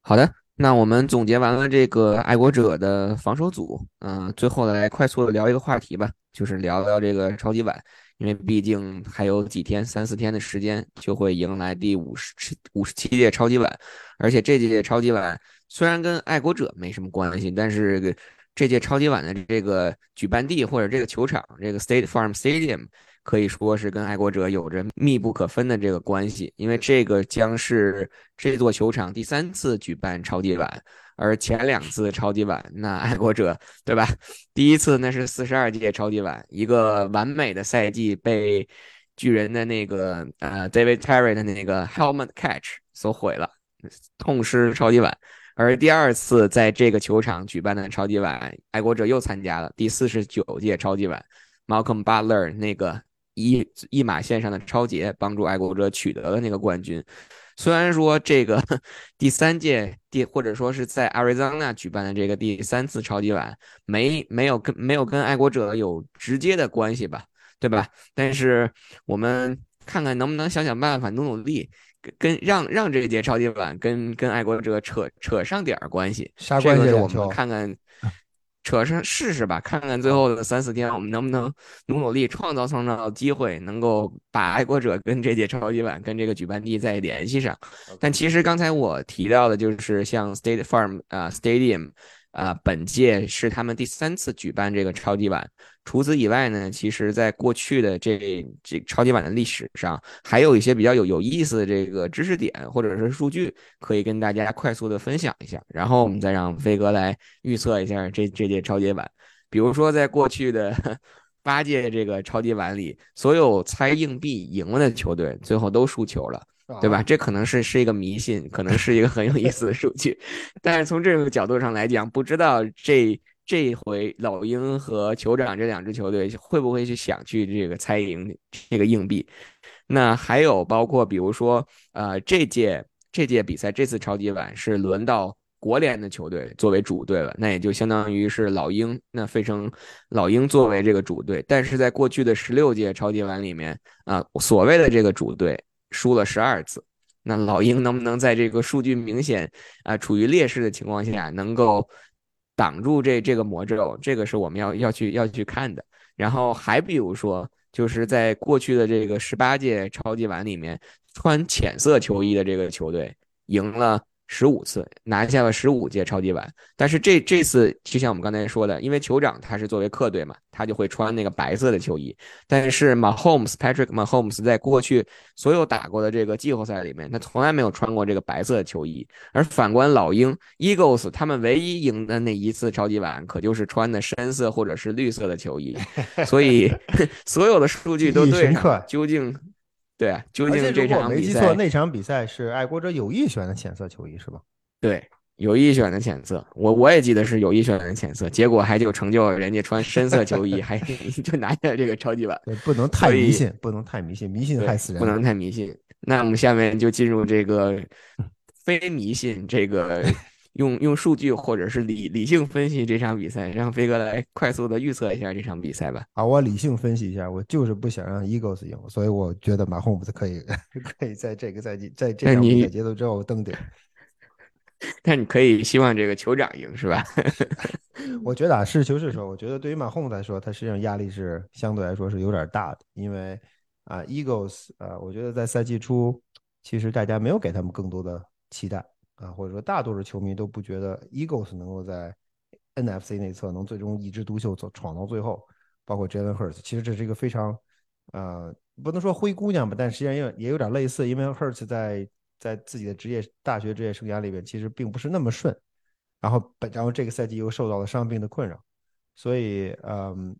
好的，那我们总结完了这个爱国者的防守组，嗯，最后来快速的聊一个话题吧，就是聊聊这个超级碗，因为毕竟还有几天，三四天的时间就会迎来第五十五十七届超级碗，而且这届超级碗。虽然跟爱国者没什么关系，但是这届超级碗的这个举办地或者这个球场，这个 State Farm Stadium 可以说是跟爱国者有着密不可分的这个关系，因为这个将是这座球场第三次举办超级碗，而前两次超级碗，那爱国者对吧？第一次那是四十二届超级碗，一个完美的赛季被巨人的那个呃 David Terry 的那个 Helmet Catch 所毁了，痛失超级碗。而第二次在这个球场举办的超级碗，爱国者又参加了第四十九届超级碗。Malcolm Butler 那个一一马线上的超杰，帮助爱国者取得了那个冠军。虽然说这个 (laughs) 第三届第或者说是在 Arizona 举办的这个第三次超级碗，没没有跟没有跟爱国者有直接的关系吧，对吧？但是我们看看能不能想想办法，努努力。跟让让这届超级碗跟跟爱国者扯扯上点关系，啥关系？我们看看，扯上试试吧，看看最后的三四天我们能不能努努力创造创造机会，能够把爱国者跟这届超级碗跟这个举办地再联系上。但其实刚才我提到的就是像 State Farm 啊 Stadium。啊，本届是他们第三次举办这个超级碗。除此以外呢，其实在过去的这这超级碗的历史上，还有一些比较有有意思的这个知识点或者是数据，可以跟大家快速的分享一下。然后我们再让飞哥来预测一下这这届超级碗。比如说，在过去的 (laughs) 八届这个超级碗里，所有猜硬币赢了的球队，最后都输球了。对吧？这可能是是一个迷信，可能是一个很有意思的数据。(laughs) 但是从这个角度上来讲，不知道这这回老鹰和酋长这两支球队会不会去想去这个猜赢这个硬币。那还有包括比如说，呃，这届这届比赛这次超级碗是轮到国联的球队作为主队了，那也就相当于是老鹰，那费城老鹰作为这个主队。但是在过去的十六届超级碗里面啊，所谓的这个主队。输了十二次，那老鹰能不能在这个数据明显啊处于劣势的情况下，能够挡住这这个魔咒？这个是我们要要去要去看的。然后还比如说，就是在过去的这个十八届超级碗里面，穿浅色球衣的这个球队赢了。十五次拿下了十五届超级碗，但是这这次就像我们刚才说的，因为酋长他是作为客队嘛，他就会穿那个白色的球衣。但是 Mahomes Patrick Mahomes 在过去所有打过的这个季后赛里面，他从来没有穿过这个白色的球衣。而反观老鹰 Eagles，他们唯一赢的那一次超级碗，可就是穿的深色或者是绿色的球衣。(laughs) 所以 (laughs) 所有的数据都对上，究竟？对啊，究竟这场没记错，那场比赛是爱国者有意选的浅色球衣是吧？对，有意选的浅色，我我也记得是有意选的浅色，结果还就成就人家穿深色球衣，(laughs) 还 (laughs) 就拿下了这个超级碗。对，不能太迷信，不能太迷信，迷信害死人。不能太迷信。那我们下面就进入这个 (laughs) 非迷信这个。用用数据或者是理理性分析这场比赛，让飞哥来快速的预测一下这场比赛吧。好，我理性分析一下，我就是不想让 Eagles 赢，所以我觉得马洪姆斯可以 (laughs) 可以在这个赛季在这场比赛结束之后登顶。(laughs) 但你可以希望这个酋长赢，是吧？(laughs) 我觉得啊，实事求是说，我觉得对于马洪来说，他实际上压力是相对来说是有点大的，因为啊，Eagles 啊，我觉得在赛季初，其实大家没有给他们更多的期待啊，或者说大多数球迷都不觉得 Eagles 能够在 NFC 内侧能最终一枝独秀走闯到最后，包括 Jalen Hurts，其实这是一个非常呃，不能说灰姑娘吧，但实际上也也有点类似，因为 Hurts 在在自己的职业大学职业生涯里边，其实并不是那么顺。然后本然后这个赛季又受到了伤病的困扰，所以嗯，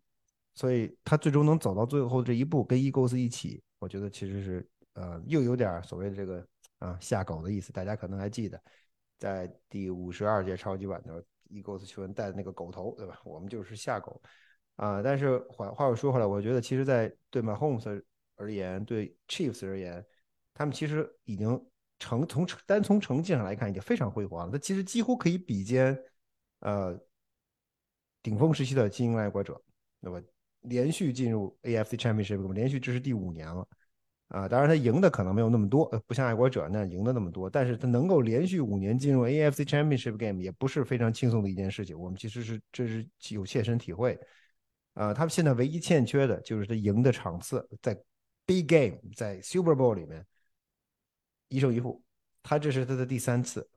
所以他最终能走到最后这一步，跟 Eagles 一起，我觉得其实是呃又有点所谓的这个啊下狗的意思。大家可能还记得，在第五十二届超级碗的时候，Eagles 球员带的那个狗头，对吧？我们就是下狗啊。但是话话又说回来，我觉得其实，在对 Mahomes 而言，对 Chiefs 而言，他们其实已经。成从单从成绩上来看，已经非常辉煌了。他其实几乎可以比肩，呃，顶峰时期的精英爱国者，对吧？连续进入 AFC Championship，连续这是第五年了，啊，当然他赢的可能没有那么多，不像爱国者那样赢的那么多，但是他能够连续五年进入 AFC Championship Game，也不是非常轻松的一件事情。我们其实是这是有切身体会，啊，他们现在唯一欠缺的就是他赢的场次，在 Big Game，在 Super Bowl 里面。一胜一负，他这是他的第三次。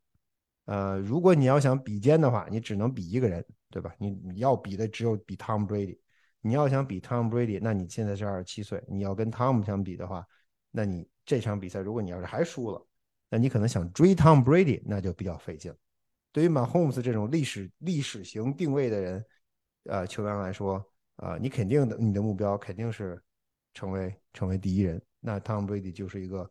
呃，如果你要想比肩的话，你只能比一个人，对吧？你你要比的只有比 Tom Brady。你要想比 Tom Brady，那你现在是二十七岁，你要跟 Tom 相比的话，那你这场比赛如果你要是还输了，那你可能想追 Tom Brady，那就比较费劲。对于 Mahomes 这种历史历史型定位的人，呃，球员来说，啊，你肯定的，你的目标肯定是成为成为第一人。那 Tom Brady 就是一个。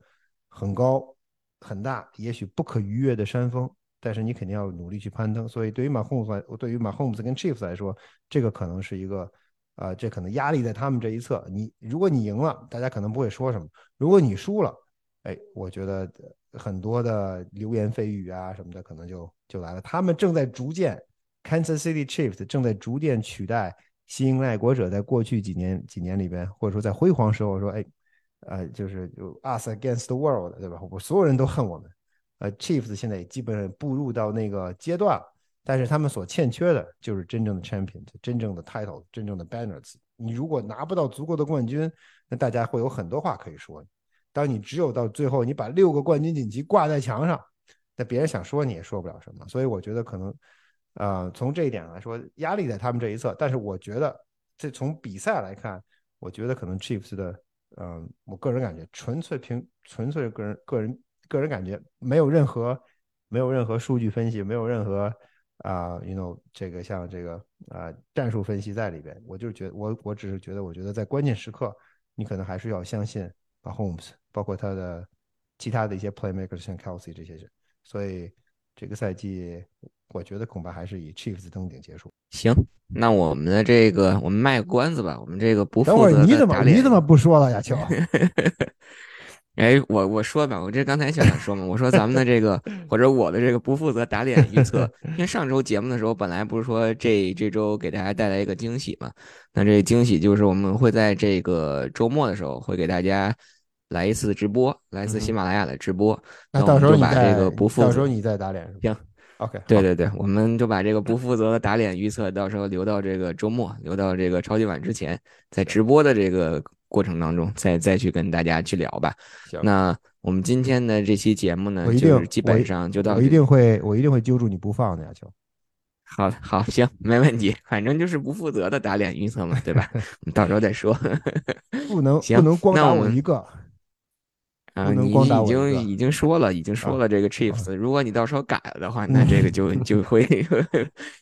很高很大，也许不可逾越的山峰，但是你肯定要努力去攀登。所以对于马 Holmes 来，对于马 Holmes 跟 Chiefs 来说，这个可能是一个啊，这可能压力在他们这一侧。你如果你赢了，大家可能不会说什么；如果你输了，哎，我觉得很多的流言蜚语啊什么的可能就就来了。他们正在逐渐，Kansas City Chiefs 正在逐渐取代新英爱国者，在过去几年几年里边，或者说在辉煌时候说，哎。呃，就是就 us against the world，对吧？我所有人都恨我们。呃，Chiefs 现在也基本上步入到那个阶段了，但是他们所欠缺的就是真正的 champion，真正的 title，真正的 banners。你如果拿不到足够的冠军，那大家会有很多话可以说。当你只有到最后，你把六个冠军锦旗挂在墙上，那别人想说你也说不了什么。所以我觉得可能，呃，从这一点来说，压力在他们这一侧。但是我觉得，这从比赛来看，我觉得可能 Chiefs 的。嗯，我个人感觉，纯粹凭纯粹个人个人个人感觉，没有任何没有任何数据分析，没有任何啊，you know，这个像这个啊战术分析在里边。我就是觉得，我我只是觉得，我觉得在关键时刻，你可能还是要相信啊，Holmes，包括他的其他的一些 playmakers，像 Kelsey 这些人。所以这个赛季，我觉得恐怕还是以 Chiefs 登顶结束。行，那我们的这个，我们卖个关子吧。我们这个不负责你怎么你怎么不说了，亚秋？(laughs) 哎，我我说吧，我这刚才想想说嘛，我说咱们的这个或者我的这个不负责打脸预测，(laughs) 因为上周节目的时候本来不是说这这周给大家带来一个惊喜嘛？那这惊喜就是我们会在这个周末的时候会给大家来一次直播，来一次喜马拉雅的直播。那到时候把这个不负责，到时候你再打脸行。OK，对对对，我们就把这个不负责的打脸预测，到时候留到这个周末，留到这个超级碗之前，在直播的这个过程当中，再再去跟大家去聊吧。那我们今天的这期节目呢，就是基本上就到。我一定会，我一定会揪住你不放的呀，球。好，好，行，没问题，反正就是不负责的打脸预测嘛，对吧？(laughs) 到时候再说。(laughs) 不能，不能光打我一个。啊，你已经已经说了，已经说了这个 Chiefs，(laughs) 如果你到时候改了的话，那这个就就会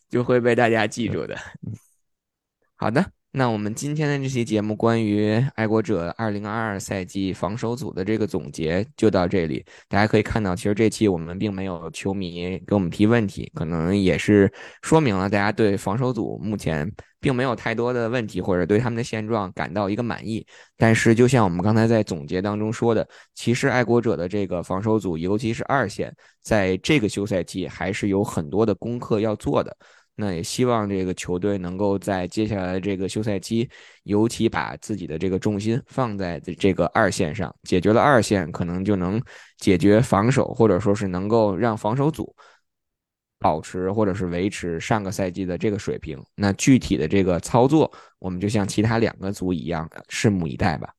就会被大家记住的。好的。那我们今天的这期节目关于爱国者二零二二赛季防守组的这个总结就到这里。大家可以看到，其实这期我们并没有球迷给我们提问题，可能也是说明了大家对防守组目前并没有太多的问题，或者对他们的现状感到一个满意。但是，就像我们刚才在总结当中说的，其实爱国者的这个防守组，尤其是二线，在这个休赛期还是有很多的功课要做的。那也希望这个球队能够在接下来这个休赛期，尤其把自己的这个重心放在这个二线上，解决了二线，可能就能解决防守，或者说是能够让防守组保持或者是维持上个赛季的这个水平。那具体的这个操作，我们就像其他两个组一样，拭目以待吧。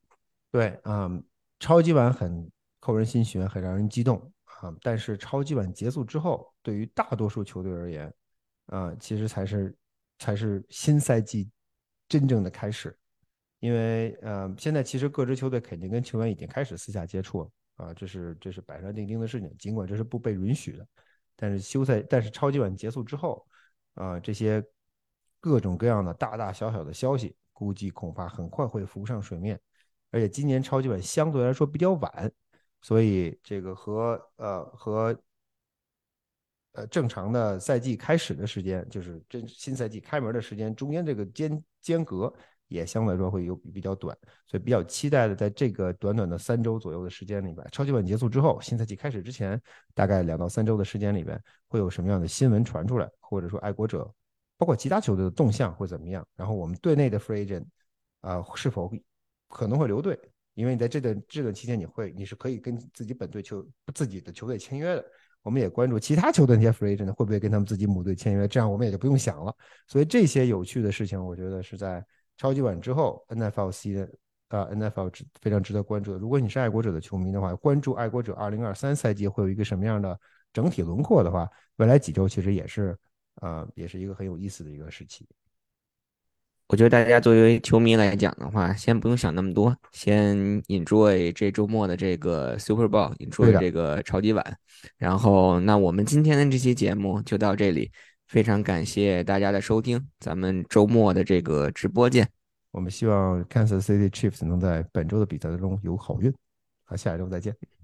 对，嗯，超级碗很扣人心弦，很让人激动啊。但是超级碗结束之后，对于大多数球队而言，啊，其实才是才是新赛季真正的开始。因为呃，现在其实各支球队肯定跟球员已经开始私下接触了啊，这是这是板上钉钉的事情。尽管这是不被允许的，但是休赛，但是超级碗结束之后啊，这些各种各样的大大小小的消息，估计恐怕很快会浮上水面。而且今年超级碗相对来说比较晚，所以这个和呃和呃正常的赛季开始的时间，就是这新赛季开门的时间中间这个间间隔。也相对来说会有比较短，所以比较期待的，在这个短短的三周左右的时间里边，超级碗结束之后，新赛季开始之前，大概两到三周的时间里边，会有什么样的新闻传出来，或者说爱国者，包括其他球队的动向会怎么样？然后我们队内的 free agent 啊，是否可能会留队？因为你在这段这段期间，你会你是可以跟自己本队球自己的球队签约的。我们也关注其他球队那些 free agent 会不会跟他们自己母队签约，这样我们也就不用想了。所以这些有趣的事情，我觉得是在。超级碗之后，NFL C 的啊，NFL 值非常值得关注的。如果你是爱国者的球迷的话，关注爱国者2023赛季会有一个什么样的整体轮廓的话，未来几周其实也是啊，也是一个很有意思的一个时期。我觉得大家作为球迷来讲的话，先不用想那么多，先 enjoy 这周末的这个 Super Bowl，enjoy 这个超级碗。然后，那我们今天的这期节目就到这里。非常感谢大家的收听，咱们周末的这个直播见。我们希望 Kansas City Chiefs 能在本周的比赛当中有好运。好，下一周再见。